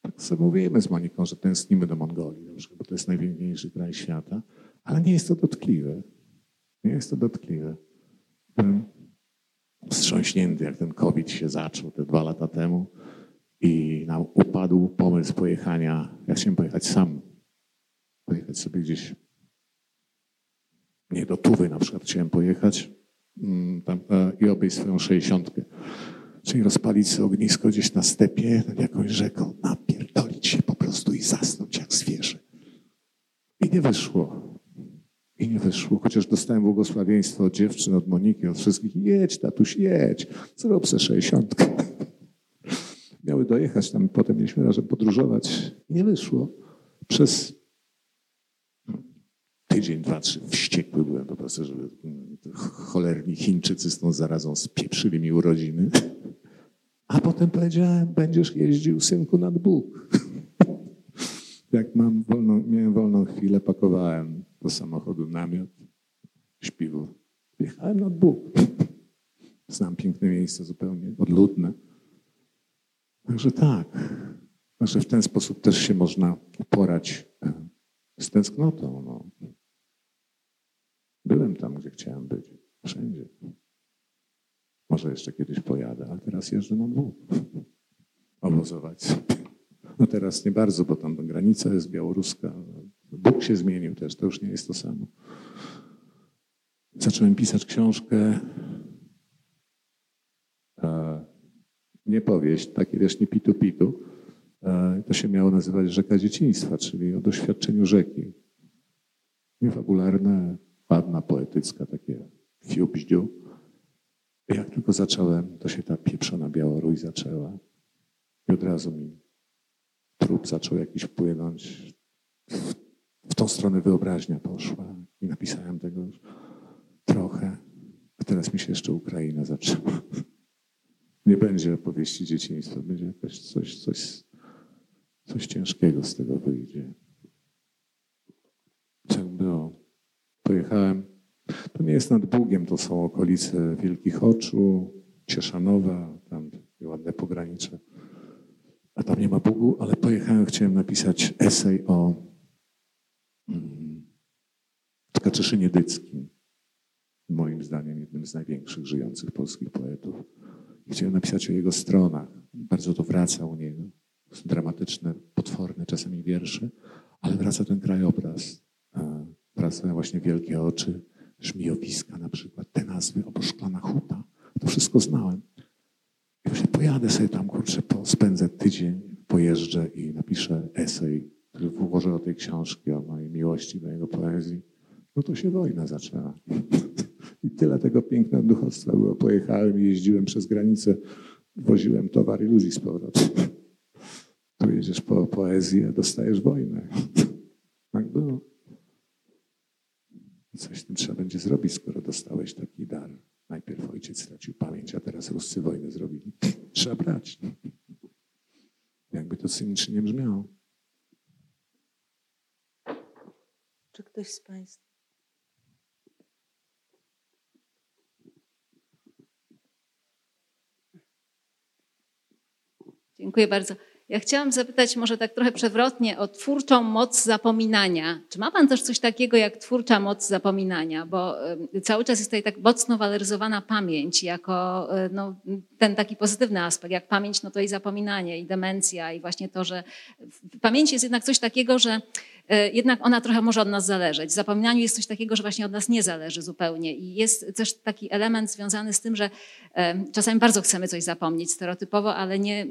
Tak sobie mówimy z Moniką, że tęsknimy do Mongolii, bo to jest najpiękniejszy kraj świata, ale nie jest to dotkliwe. Nie jest to dotkliwe. Byłem wstrząśnięty, jak ten COVID się zaczął te dwa lata temu i nam upadł pomysł pojechania. Ja chciałem pojechać sam. Pojechać sobie gdzieś. Nie do Tuwy na przykład chciałem pojechać mm, tam, e, i obejść swoją sześćdziesiątkę. Czyli rozpalić sobie ognisko gdzieś na stepie, nad jakąś rzeką, napierdolić się po prostu i zasnąć jak zwierzę. I nie wyszło. I nie wyszło, chociaż dostałem błogosławieństwo od dziewczyn, od Moniki, od wszystkich. Jedź, tatuś, jedź, zrób se sześćdziesiątkę. <laughs> Miały dojechać tam, potem mieliśmy razem podróżować. I nie wyszło. Przez tydzień, dwa, trzy wściekły byłem po prostu, żeby cholerni Chińczycy z tą zarazą spieprzyli mi urodziny. A potem powiedziałem, będziesz jeździł, synku, nad Bóg. <laughs> Jak mam wolną, miałem wolną chwilę, pakowałem do samochodu namiot, śpiwór. Jechałem nad Bóg. <laughs> Znam piękne miejsce, zupełnie odludne. Także tak, że w ten sposób też się można uporać e, z tęsknotą. No. Byłem tam, gdzie chciałem być. Wszędzie. Może jeszcze kiedyś pojadę, ale teraz jeżdżę na dwóch. <laughs> Obozować. No teraz nie bardzo, bo tam granica jest białoruska. Bóg się zmienił też, to już nie jest to samo. Zacząłem pisać książkę. E, nie powieść, takie wiesz, nie pitu pitu. E, to się miało nazywać Rzeka Dzieciństwa, czyli o doświadczeniu rzeki. Niefabularne, ładna, poetycka, takie fiu Jak tylko zacząłem, to się ta pieprzona Białoruś zaczęła. I od razu mi trup zaczął jakiś płynąć. W, w tą stronę wyobraźnia poszła. I napisałem tego już trochę. A teraz mi się jeszcze Ukraina zaczęła. <laughs> Nie będzie opowieści dzieciństwa, będzie jakaś coś, coś, coś ciężkiego z tego wyjdzie. Tak było. Pojechałem, to nie jest nad Bugiem, to są okolice Wielkich Oczu, Cieszanowa, tam ładne pogranicze. A tam nie ma Bugu, ale pojechałem, chciałem napisać esej o mm, Tkaczyszynie Dyckim. Moim zdaniem jednym z największych żyjących polskich poetów. Chciałem napisać o jego stronach. Bardzo to wraca u niego. Dramatyczne, potworne czasami wiersze, ale wraca ten krajobraz. Wracają właśnie wielkie oczy, żmijowiska na przykład, te nazwy, albo szklana huta. To wszystko znałem. I właśnie pojadę sobie tam, kurczę, spędzę tydzień, pojeżdżę i napiszę esej, który włożę do tej książki o mojej miłości do jego poezji. No to się wojna zaczęła. <laughs> I tyle tego pięknego duchostwa było. Pojechałem jeździłem przez granicę, woziłem towar i ludzi z powrotem. <laughs> Tu jedziesz po poezję, dostajesz wojnę. <laughs> Tak było. Coś z tym trzeba będzie zrobić, skoro dostałeś taki dar. Najpierw ojciec stracił pamięć, a teraz Ruscy wojnę zrobili. <laughs> Trzeba brać. Jakby to cynicznie brzmiało. Czy ktoś z Państwa? Dziękuję bardzo. Ja chciałam zapytać może tak trochę przewrotnie o twórczą moc zapominania. Czy ma Pan też coś takiego jak twórcza moc zapominania? Bo cały czas jest tutaj tak mocno waloryzowana pamięć jako e, no, ten taki pozytywny aspekt. Jak pamięć, no to i zapominanie, i demencja, i właśnie to, że w pamięci jest jednak coś takiego, że jednak ona trochę może od nas zależeć. W jest coś takiego, że właśnie od nas nie zależy zupełnie. I jest też taki element związany z tym, że e, czasami bardzo chcemy coś zapomnieć stereotypowo, ale nie,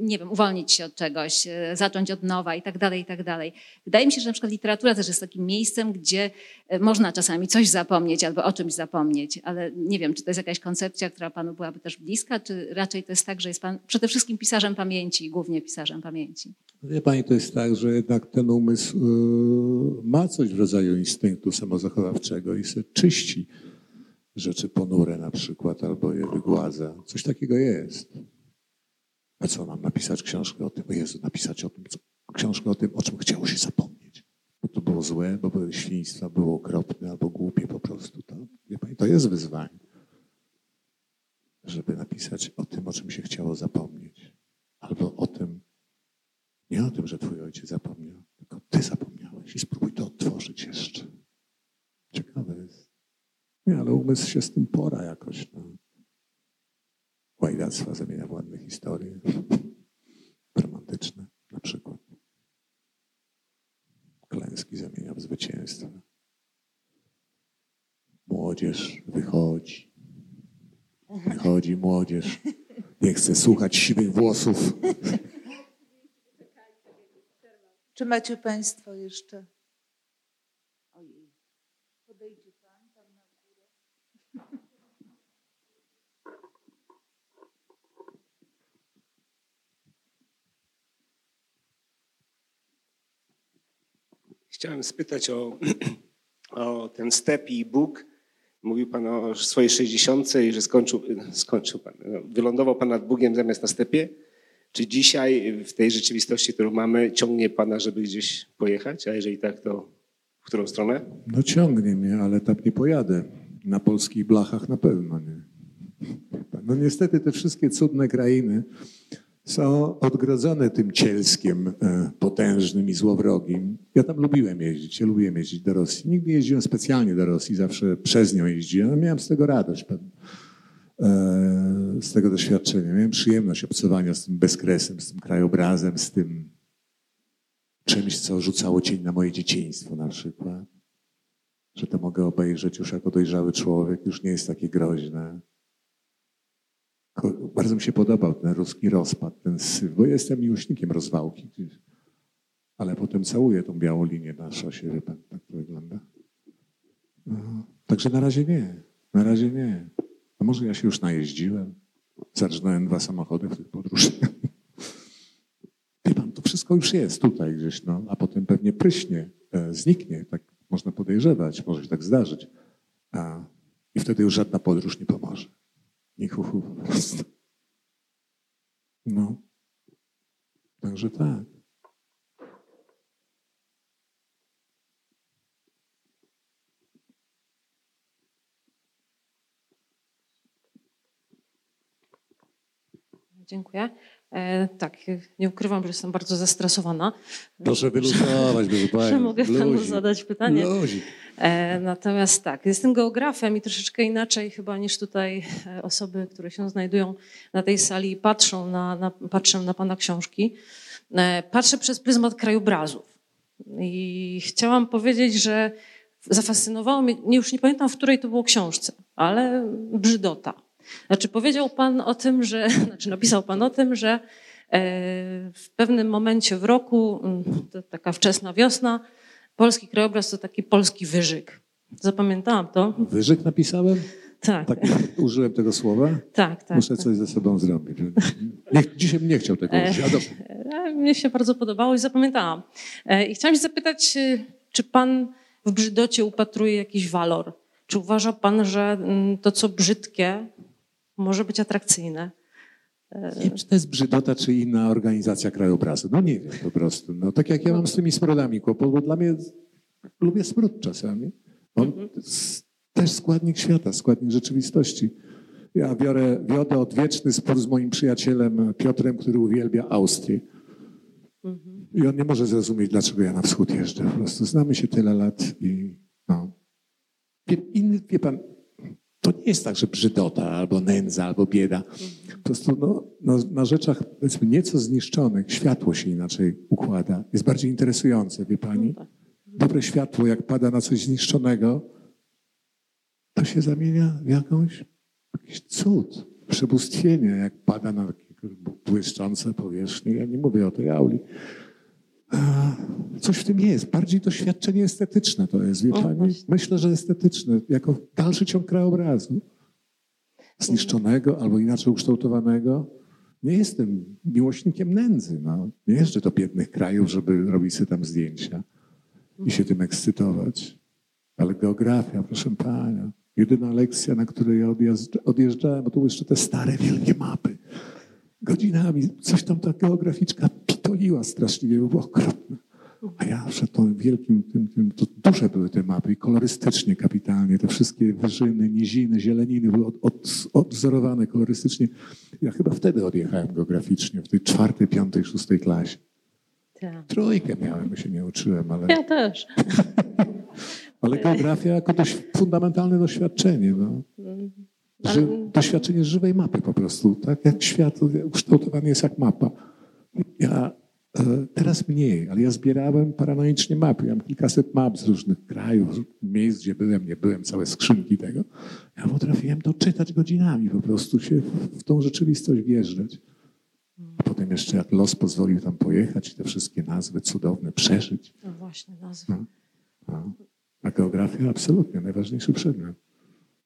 nie wiem, uwolnić się od czegoś, e, zacząć od nowa i tak dalej, i tak dalej. Wydaje mi się, że na przykład literatura też jest takim miejscem, gdzie można czasami coś zapomnieć albo o czymś zapomnieć, ale nie wiem, czy to jest jakaś koncepcja, która panu byłaby też bliska, czy raczej to jest tak, że jest pan przede wszystkim pisarzem pamięci, głównie pisarzem pamięci. Wie pani, to jest tak, że jednak ten umysł ma coś w rodzaju instynktu samozachowawczego i się czyści rzeczy ponure na przykład, albo je wygładza. Coś takiego jest. A co, mam napisać książkę o tym? O Jezu, napisać o tym, co, książkę o tym, o czym chciało się zapomnieć. Bo to było złe, bo były świństwa, było okropne, albo głupie po prostu. To, wie pani, to jest wyzwanie. Żeby napisać o tym, o czym się chciało zapomnieć. Albo o tym, nie o tym, że twój ojciec zapomniał, tylko ty zapomniałeś i spróbuj to odtworzyć jeszcze. Ciekawe jest. Nie, ale umysł się z tym pora jakoś. No. Łajdactwa zamienia w ładne historie. <laughs> Romantyczne na przykład. Klęski zamienia w zwycięstwa. Młodzież wychodzi. Wychodzi młodzież. Nie chce słuchać siwych włosów. Czy macie Państwo jeszcze? Ojej. Podejdzie Pan tam na górę. Chciałem spytać o, <clears throat> o ten step i Bóg. Mówił Pan o swojej 60 i że skończył, skończył Pan. No, wylądował Pan nad Bugiem zamiast na stepie. Czy dzisiaj w tej rzeczywistości, którą mamy, ciągnie Pana, żeby gdzieś pojechać? A jeżeli tak, to w którą stronę? No ciągnie mnie, ale tak nie pojadę. Na polskich blachach na pewno nie. No niestety te wszystkie cudne krainy są odgrodzone tym cielskiem e, potężnym i złowrogim. Ja tam lubiłem jeździć, ja lubiłem jeździć do Rosji. Nigdy jeździłem specjalnie do Rosji, zawsze przez nią jeździłem, miałem z tego radość pewnie. E, z tego doświadczenia. Miałem przyjemność obcowania z tym bezkresem, z tym krajobrazem, z tym czymś, co rzucało cień na moje dzieciństwo na przykład. Że to mogę obejrzeć już jako dojrzały człowiek, już nie jest takie groźne. Bardzo mi się podobał ten ruski rozpad, ten syf, bo jestem miłośnikiem rozwałki. Ale potem całuję tą białą linię na szosie, wie pan, tak to wygląda. No, także na razie nie, na razie nie. Może ja się już najeździłem? Zarżnąłem dwa samochody w tych podróżach. Wie pan, to wszystko już jest tutaj gdzieś, no, a potem pewnie pryśnie, e, zniknie, tak można podejrzewać, może się tak zdarzyć. A, I wtedy już żadna podróż nie pomoże. Nie hu, hu. No. Także tak. Dziękuję. E, tak, nie ukrywam, że jestem bardzo zestresowana. Proszę wyluzować, <laughs> proszę Pani. Że mogę Panu zadać pytanie. E, natomiast tak, jestem geografem i troszeczkę inaczej chyba niż tutaj e, osoby, które się znajdują na tej sali i patrzą na, na, patrzę na Pana książki. E, patrzę przez pryzmat krajobrazów. I chciałam powiedzieć, że zafascynowało mnie, już nie pamiętam, w której to było książce, ale brzydota znaczy powiedział Pan o tym, że, <laughs> znaczy napisał Pan o tym, że e, w pewnym momencie w roku, mm, to taka wczesna wiosna, polski krajobraz to taki polski wyżyk. Zapamiętałam to. Wyżyk napisałem? Tak. tak. Użyłem tego słowa? Tak, tak. Muszę tak. coś ze sobą zrobić. Nie, dzisiaj bym nie chciał tego użyć. E, mnie się bardzo podobało i zapamiętałam. E, I chciałam się zapytać, czy Pan w brzydocie upatruje jakiś walor? Czy uważa Pan, że mm, to, co brzydkie, może być atrakcyjne. Nie wiem, czy to jest brzydota, czy inna organizacja krajobrazu. No nie wiem po prostu. No, tak jak ja mam z tymi smrodami kłopot, bo dla mnie lubię smród czasami. On mhm. też składnik świata, składnik rzeczywistości. Ja biorę, wiodę odwieczny spór z moim przyjacielem Piotrem, który uwielbia Austrię. Mhm. I on nie może zrozumieć, dlaczego ja na wschód jeżdżę. Po prostu znamy się tyle lat i no. Inny, wie pan, to nie jest tak, że brzydota, albo nędza, albo bieda. Po prostu no, no, na rzeczach powiedzmy nieco zniszczonych światło się inaczej układa. Jest bardziej interesujące, wie pani? No tak. Dobre światło, jak pada na coś zniszczonego, to się zamienia w jakąś, jakiś cud, przebóstwienie, jak pada na takie błyszczące powierzchnie. Ja nie mówię o tej auli. Coś w tym jest. Bardziej doświadczenie estetyczne to jest, wie pani? Myślę, że estetyczne, jako dalszy ciąg krajobrazu. Zniszczonego albo inaczej ukształtowanego. Nie jestem miłośnikiem nędzy. No. Nie jeżdżę do biednych krajów, żeby robić sobie tam zdjęcia i się tym ekscytować. Ale geografia, proszę pana, jedyna lekcja, na której ja odjeżdżałem, bo to były jeszcze te stare, wielkie mapy. Godzinami coś tam ta geograficzka pitoliła straszliwie, było okropne. A ja przed tym wielkim, tym, tym, to duże były te mapy i kolorystycznie kapitalnie, te wszystkie wyżyny, niziny, zieleniny były od, od, odwzorowane kolorystycznie. Ja chyba wtedy odjechałem geograficznie, w tej czwartej, piątej, szóstej klasie. Tak. Trójkę miałem, bo się nie uczyłem, ale... Ja też. <laughs> ale geografia jako dość fundamentalne doświadczenie. No. Ży, doświadczenie żywej mapy po prostu, tak? Jak świat ukształtowany jest jak mapa. Ja e, teraz mniej, ale ja zbierałem paranoicznie mapy. Ja mam kilkaset map z różnych krajów, miejsc, gdzie byłem, nie byłem, całe skrzynki tego. Ja potrafiłem to czytać godzinami, po prostu się w tą rzeczywistość wjeżdżać. A potem jeszcze jak los pozwolił tam pojechać, te wszystkie nazwy cudowne przeżyć. No właśnie, nazwy. No, no. A geografia absolutnie najważniejszy przedmiot.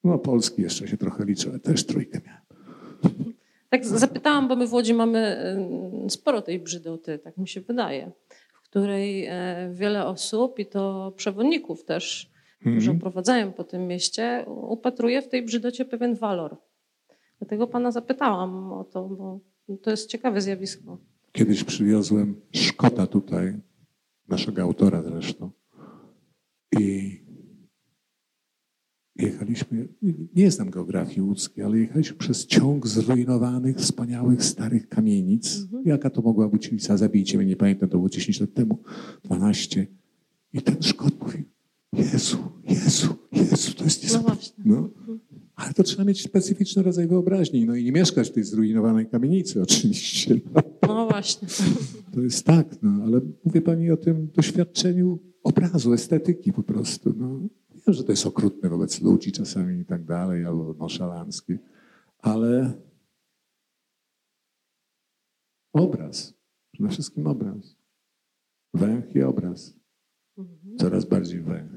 No Polski jeszcze się trochę liczy, ale też trójkę miałem. Tak zapytałam, bo my w Łodzi mamy sporo tej brzydoty, tak mi się wydaje, w której e, wiele osób i to przewodników też, którzy mhm. oprowadzają po tym mieście, upatruje w tej brzydocie pewien walor. Dlatego pana zapytałam o to, bo to jest ciekawe zjawisko. Kiedyś przywiozłem Szkota tutaj, naszego autora zresztą. I jechaliśmy, nie znam geografii łódzkiej, ale jechaliśmy przez ciąg zrujnowanych, wspaniałych, starych kamienic. Mhm. Jaka to mogła być ulica? Zabijcie mnie, nie pamiętam, to było 10 lat temu, 12. I ten Szkot mówił, Jezu, Jezu, Jezu, to jest niesprawiedliwe. No, no. Mhm. Ale to trzeba mieć specyficzny rodzaj wyobraźni, no i nie mieszkać w tej zrujnowanej kamienicy oczywiście. No, no właśnie. To jest tak, no, ale mówię pani o tym doświadczeniu obrazu, estetyki po prostu. No. Wiem, że to jest okrutne wobec ludzi czasami i tak dalej, albo noszalanckie, ale obraz, przede wszystkim obraz. Węch i obraz. Mhm. Coraz bardziej węch.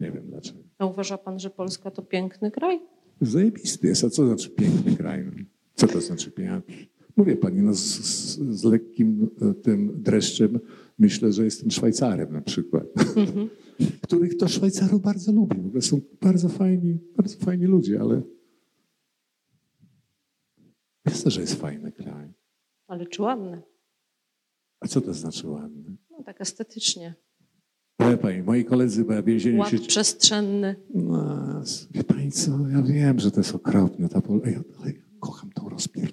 Nie wiem dlaczego. A uważa pan, że Polska to piękny kraj? Zajebisty jest. A co znaczy piękny kraj? Co to znaczy piękny? Mówię pani, no z, z, z lekkim e, tym dreszczem myślę, że jestem Szwajcarem na przykład. Mhm. <laughs> Których to Szwajcarów bardzo lubię. W ogóle są bardzo fajni, bardzo fajni ludzie, ale myślę, że jest fajny kraj. Ale czy ładny? A co to znaczy ładny? No tak estetycznie. Ale pani, moi koledzy, ja więzieniu Ład się... przestrzenny. No, wie pani co, ja wiem, że to jest okropne, ta pol... ale kocham tą czasami.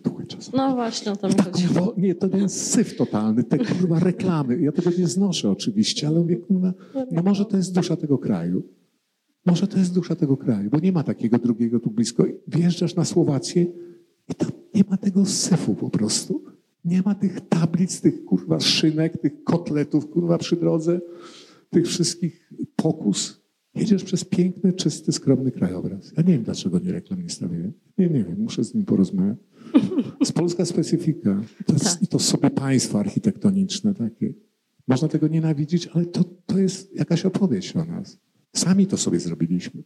No właśnie, o to mi tak, chodzi. nie, to jest syf totalny, te kurwa reklamy. Ja tego nie znoszę oczywiście, ale mówię, kurwa, no może to jest dusza tego kraju. Może to jest dusza tego kraju, bo nie ma takiego drugiego tu blisko. Wjeżdżasz na Słowację i tam nie ma tego syfu po prostu. Nie ma tych tablic, tych kurwa szynek, tych kotletów kurwa przy drodze, tych wszystkich pokus. Jedziesz przez piękny, czysty, skromny krajobraz. Ja nie wiem, dlaczego nie reklam nie stawiłem. Nie, nie wiem, muszę z nim porozmawiać. Z polska specyfika. To jest, tak. I to sobie państwo architektoniczne takie. Można tego nienawidzić, ale to, to jest jakaś opowieść o nas. Sami to sobie zrobiliśmy.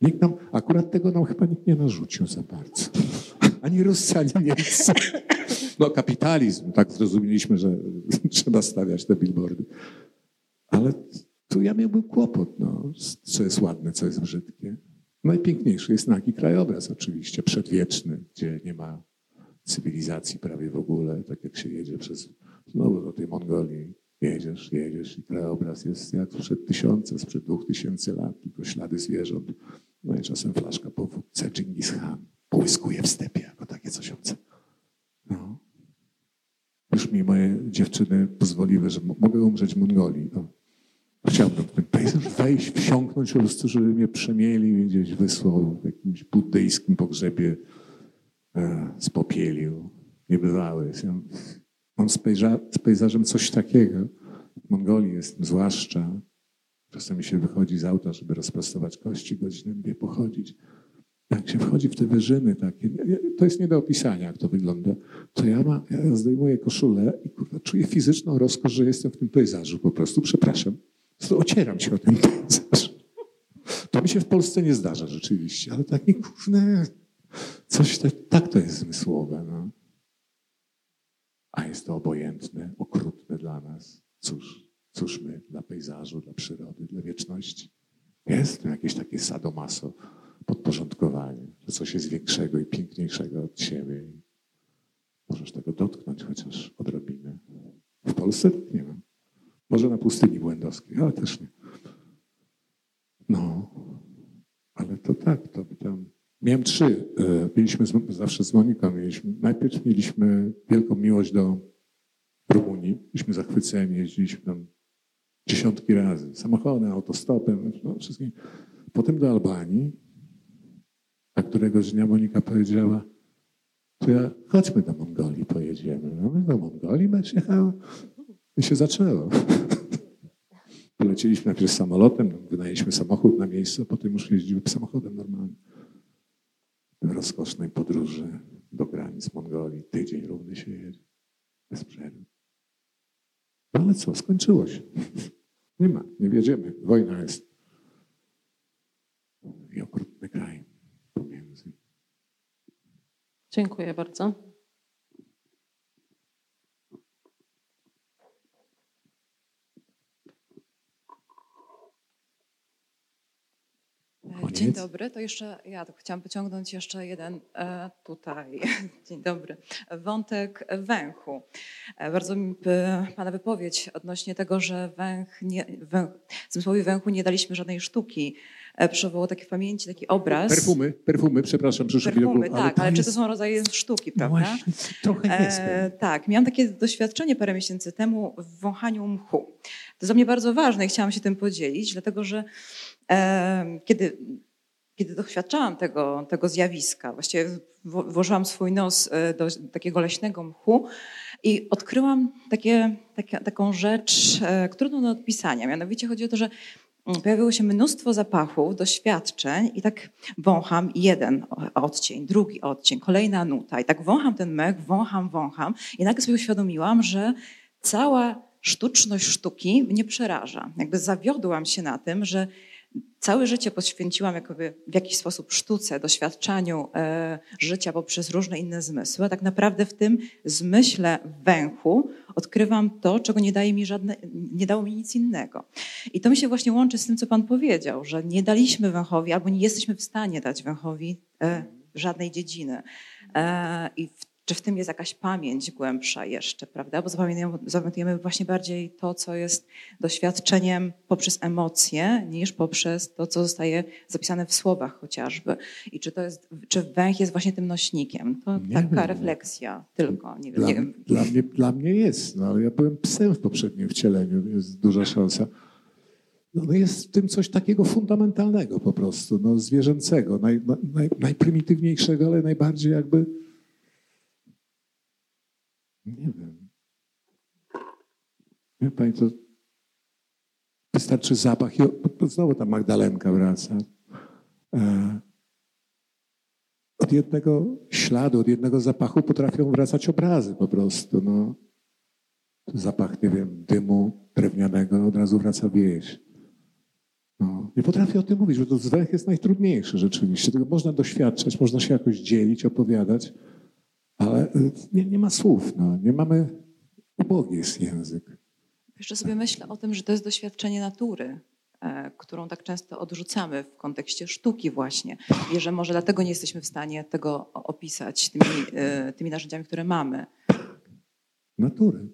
Nikt nam, akurat tego nam chyba nikt nie narzucił za bardzo. <laughs> Ani Ruscy, ani Niemcy. No kapitalizm, tak zrozumieliśmy, że trzeba stawiać te billboardy. Ale tu ja miałbym kłopot, no, co jest ładne, co jest brzydkie. Najpiękniejszy jest nagi krajobraz oczywiście, przedwieczny, gdzie nie ma cywilizacji prawie w ogóle, tak jak się jedzie przez, znowu do tej Mongolii, jedziesz, jedziesz i krajobraz jest jak sprzed tysiąca, sprzed dwóch tysięcy lat, tylko ślady zwierząt, no i czasem flaszka po wódce Genghis Khan połyskuje w stepie, jako takie coś obce. No. Już mi moje dziewczyny pozwoliły, że mogę umrzeć w Mongolii. No. Chciałbym w ten pejzaż wejść, wsiąknąć po prostu, żeby mnie przemielił gdzieś wysłał w jakimś buddyjskim pogrzebie spopielił. Niebywały. Mam z, z pejzażem coś takiego. W Mongolii jestem zwłaszcza. Czasami się wychodzi z auta, żeby rozprostować kości, godzinę dwie pochodzić. Jak się wchodzi w te wyżyny takie, to jest nie do opisania, jak to wygląda, to ja, ma, ja zdejmuję koszulę i kurwa, czuję fizyczną rozkosz, że jestem w tym pejzażu po prostu. Przepraszam. To ocieram się o ten <laughs> pejzaż. To mi się w Polsce nie zdarza rzeczywiście, ale takie kurne, coś tak, tak to jest zmysłowe. No. A jest to obojętne, okrutne dla nas. Cóż, cóż my dla pejzażu, dla przyrody, dla wieczności. Jest to jakieś takie sadomaso podporządkowanie, że coś jest większego i piękniejszego od siebie. Możesz tego dotknąć chociaż odrobinę. W Polsce nie ma. Może na pustyni błędowskiej, ale też nie. No, ale to tak, to tam. Miałem trzy. E, mieliśmy zawsze z Moniką. Mieliśmy, najpierw mieliśmy wielką miłość do Rumunii. Byliśmy zachwyceni, jeździliśmy tam dziesiątki razy. Samochodem, autostopem, no, wszystkim. Potem do Albanii. A któregoś dnia Monika powiedziała, to ja, chodźmy do Mongolii, pojedziemy. No my do Mongolii będziesz jechała. I się zaczęło. <laughs> Poleciliśmy najpierw samolotem, wynajęliśmy samochód na miejscu, a potem już jeździły samochodem normalnym. Rozkosznej podróży do granic Mongolii. Tydzień równy się jedzie. Bez przerwy. No ale co, skończyło się. <laughs> Nie ma, nie wiedziemy. Wojna jest. I okrutny kraj pomiędzy. Dziękuję bardzo. Dzień dobry, to jeszcze ja chciałam pociągnąć jeszcze jeden e, tutaj, <laughs> dzień dobry, wątek węchu. E, bardzo mi Pana wypowiedź odnośnie tego, że węch nie, węch, zmysłowi węchu nie daliśmy żadnej sztuki, e, przywołał taki w pamięci taki obraz. Perfumy, perfumy, przepraszam, przyszły Perfumy, tak, ale, jest... czy to są rodzaje sztuki, no prawda? Właśnie, trochę jest. E, tak, miałam takie doświadczenie parę miesięcy temu w wąchaniu mchu. To jest dla mnie bardzo ważne i chciałam się tym podzielić, dlatego że kiedy, kiedy doświadczałam tego, tego zjawiska, właściwie włożyłam swój nos e, do takiego leśnego mchu i odkryłam takie, takie, taką rzecz e, trudną do odpisania. Mianowicie chodzi o to, że mm, pojawiło się mnóstwo zapachów, doświadczeń i tak wącham jeden odcień, drugi odcień, kolejna nuta i tak wącham ten mech, wącham, wącham i nagle sobie uświadomiłam, że cała sztuczność sztuki mnie przeraża. Jakby zawiodłam się na tym, że Całe życie poświęciłam jakoby w jakiś sposób sztuce, doświadczaniu e, życia poprzez różne inne zmysły. A tak naprawdę w tym zmyśle węchu odkrywam to, czego nie, daje mi żadne, nie dało mi nic innego. I to mi się właśnie łączy z tym, co Pan powiedział, że nie daliśmy węchowi albo nie jesteśmy w stanie dać węchowi e, żadnej dziedziny. E, I w czy w tym jest jakaś pamięć głębsza jeszcze, prawda? Bo zapamiętujemy, właśnie bardziej to, co jest doświadczeniem poprzez emocje, niż poprzez to, co zostaje zapisane w słowach chociażby. I czy to jest, czy węch jest właśnie tym nośnikiem? To nie taka wiem. refleksja tylko. Nie, dla, wiem. Dla, mnie, dla mnie jest, no ale ja byłem psem w poprzednim wcieleniu, jest duża szansa. No, jest w tym coś takiego fundamentalnego po prostu, no, zwierzęcego, naj, naj, najprymitywniejszego, ale najbardziej jakby nie wiem. Wie pani, to wystarczy zapach i znowu ta Magdalenka wraca. E, od jednego śladu, od jednego zapachu potrafią wracać obrazy po prostu. No. Zapach, nie wiem, dymu drewnianego, od razu wraca wieś. No. Nie potrafię o tym mówić, bo to węch jest najtrudniejszy rzeczywiście. Tego można doświadczać, można się jakoś dzielić, opowiadać. Ale y, nie, nie ma słów, no. nie mamy, ubogi jest język. Jeszcze sobie myślę o tym, że to jest doświadczenie natury, e, którą tak często odrzucamy w kontekście sztuki właśnie. I że może dlatego nie jesteśmy w stanie tego opisać tymi, e, tymi narzędziami, które mamy. Natury.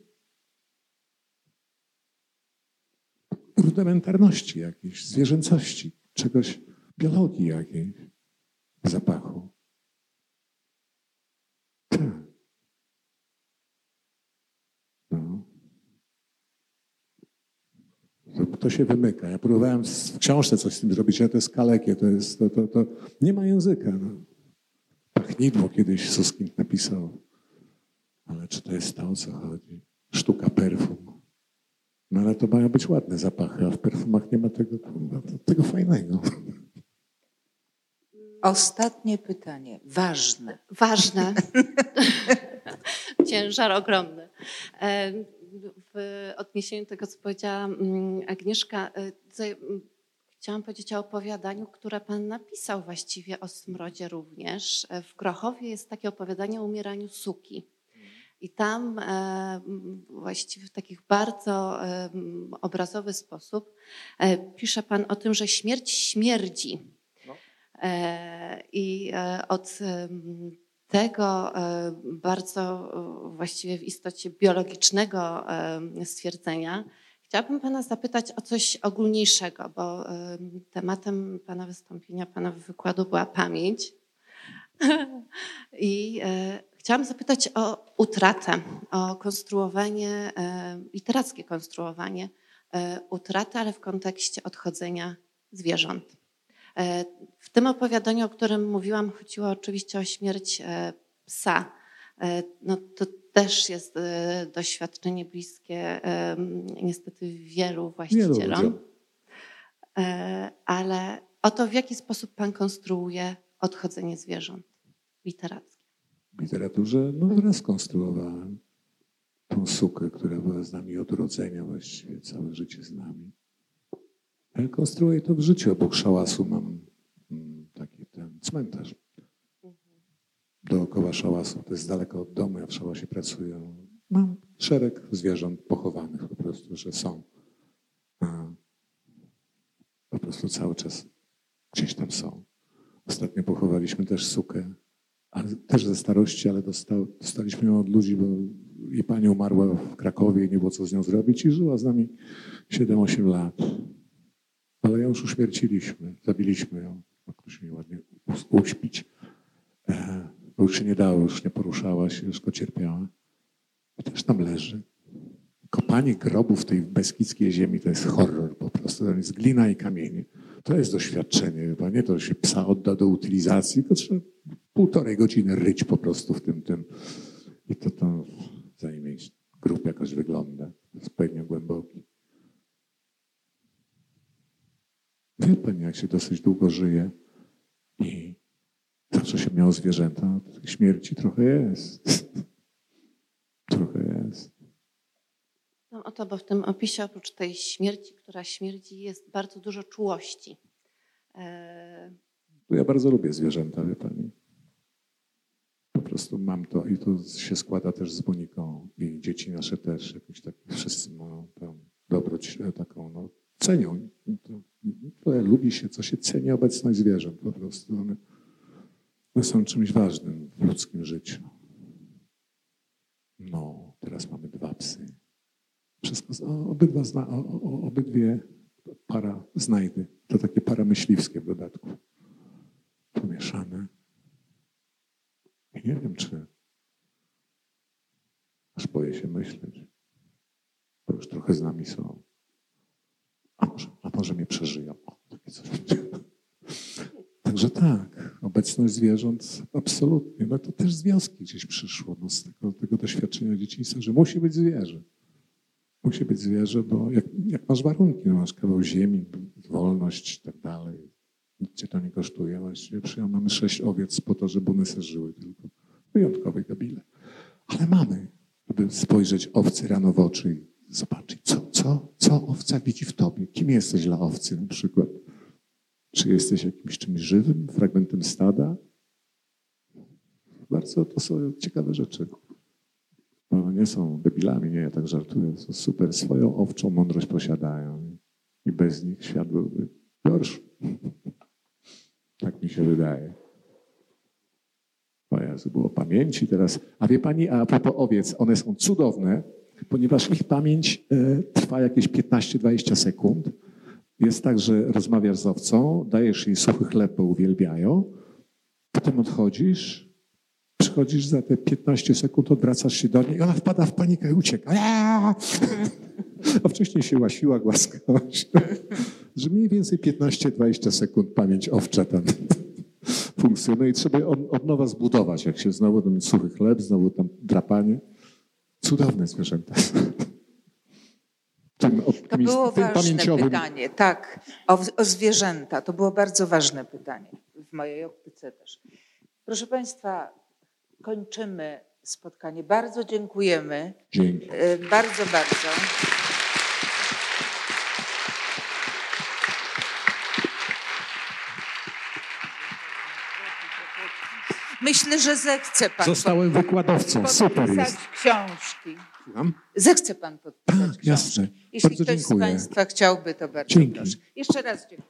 Rudymentarności jakiejś, zwierzęcości, czegoś, biologii jakiejś, zapachu. To się wymyka. Ja próbowałem w książce coś z tym zrobić, ale to jest kalekie, to jest, to, to, to nie ma języka. No. Pachnidło kiedyś Suskind napisał. Ale czy to jest to, o co chodzi? Sztuka perfum. No ale to mają być ładne zapachy, a w perfumach nie ma tego, tego fajnego. Ostatnie pytanie, ważne. Ważne. <laughs> Ciężar ogromny. W odniesieniu do tego, co powiedziała mm, Agnieszka, e, chciałam powiedzieć o opowiadaniu, które pan napisał właściwie o smrodzie również. E, w Grochowie jest takie opowiadanie o umieraniu suki. I tam e, właściwie w takich bardzo obrazowy sposób pisze Pan o tym, że śmierć śmierdzi. No. I od tego bardzo właściwie w istocie biologicznego stwierdzenia chciałabym Pana zapytać o coś ogólniejszego, bo tematem Pana wystąpienia, Pana wykładu była pamięć. <laughs> I Chciałam zapytać o utratę, o konstruowanie, e, literackie konstruowanie e, utraty, ale w kontekście odchodzenia zwierząt. E, w tym opowiadaniu, o którym mówiłam, chodziło oczywiście o śmierć psa. No, to też jest doświadczenie bliskie niestety wielu właścicielom. Ale o to, w jaki sposób Pan konstruuje odchodzenie zwierząt literackie literaturze, no mhm. skonstruowałem tą sukę, która była z nami od urodzenia właściwie, całe życie z nami. Ale konstruuję to w życiu. Obok szałasu mam cmentarz. Dookoła szałasu, to jest daleko od domu, ja w szałasie pracuję. Mam szereg zwierząt pochowanych po prostu, że są. Po prostu cały czas gdzieś tam są. Ostatnio pochowaliśmy też sukę ale też ze starości, ale dostał, dostaliśmy ją od ludzi, bo i pani umarła w Krakowie i nie było co z nią zrobić i żyła z nami 7-8 lat. Ale ją już uśmierciliśmy, zabiliśmy ją, jakoś mi ładnie uśpić. Bo już się nie dało, już nie poruszała się, już cierpiała. I też tam leży. Kopanie grobów tej beskidzkiej ziemi to jest horror po prostu. To jest glina i kamienie. To jest doświadczenie. Chyba nie to, się psa odda do utylizacji, tylko trzeba półtorej godziny ryć po prostu w tym, tym. I to tam zanim grób jakoś wygląda. Jest pewnie głęboki. Wie pani, jak się dosyć długo żyje miało zwierzęta, to śmierci trochę jest. <laughs> trochę jest. No o to, bo w tym opisie oprócz tej śmierci, która śmierdzi, jest bardzo dużo czułości. E... Ja bardzo lubię zwierzęta, wie pani. Po prostu mam to i to się składa też z Moniką i dzieci nasze też. Jakoś tak wszyscy mają tę dobroć e, taką, no, cenią. To, to lubi się, co się ceni obecność zwierząt po prostu. One, one są czymś ważnym w ludzkim życiu. No, teraz mamy dwa psy. Wszystko, obydwa zna, obydwie para znajdy. To takie para myśliwskie w dodatku. Pomieszane. I nie wiem, czy aż boję się myśleć, bo już trochę z nami są. A może, a może mnie przeżyją. O, takie coś Także tak, obecność zwierząt absolutnie. No to też z wioski gdzieś przyszło, no z tego, tego doświadczenia dzieciństwa, że musi być zwierzę. Musi być zwierzę, bo jak, jak masz warunki, no masz kawał ziemi, wolność i tak dalej, nic cię to nie kosztuje. Właściwie mamy sześć owiec po to, żeby one se żyły tylko. Wyjątkowe gabile. Ale mamy, żeby spojrzeć owcy rano w oczy i zobaczyć, co, co, co owca widzi w tobie. Kim jesteś dla owcy na przykład? Czy jesteś jakimś czymś żywym, fragmentem stada? Bardzo to są ciekawe rzeczy. No, nie są debilami, nie, ja tak żartuję. Są super, swoją owczą mądrość posiadają i bez nich świat byłby gorszy. <laughs> Tak mi się wydaje. O Jezu, było pamięci teraz. A wie pani, a propos owiec, one są cudowne, ponieważ ich pamięć e, trwa jakieś 15-20 sekund. Jest tak, że rozmawiasz z owcą, dajesz jej suchy chleb, bo uwielbiają, potem odchodzisz, przychodzisz za te 15 sekund, odwracasz się do niej i ona wpada w panikę i ucieka. <laughs> A wcześniej się łasiła, głaskała się. Że mniej więcej 15-20 sekund pamięć owcza tam <laughs> funkcjonuje i trzeba od nowa zbudować, jak się znowu ten suchy chleb, znowu tam drapanie. Cudowne zwierzęta. Tym, To było tym ważne pamięciowym. pytanie, tak, o, o zwierzęta. To było bardzo ważne pytanie, w mojej optyce też. Proszę Państwa, kończymy spotkanie. Bardzo dziękujemy. Dzięki. E, Bardzo, bardzo. Myślę, że zechce Pan Zostałem wykładowcą. Super jest. książki. Słucham? Zechce Pan podpisać książki. jasne. Jeśli Bardzo ktoś dziękuję. z Państwa chciałby, to bardzo Dzięki. proszę. Jeszcze raz dziękuję.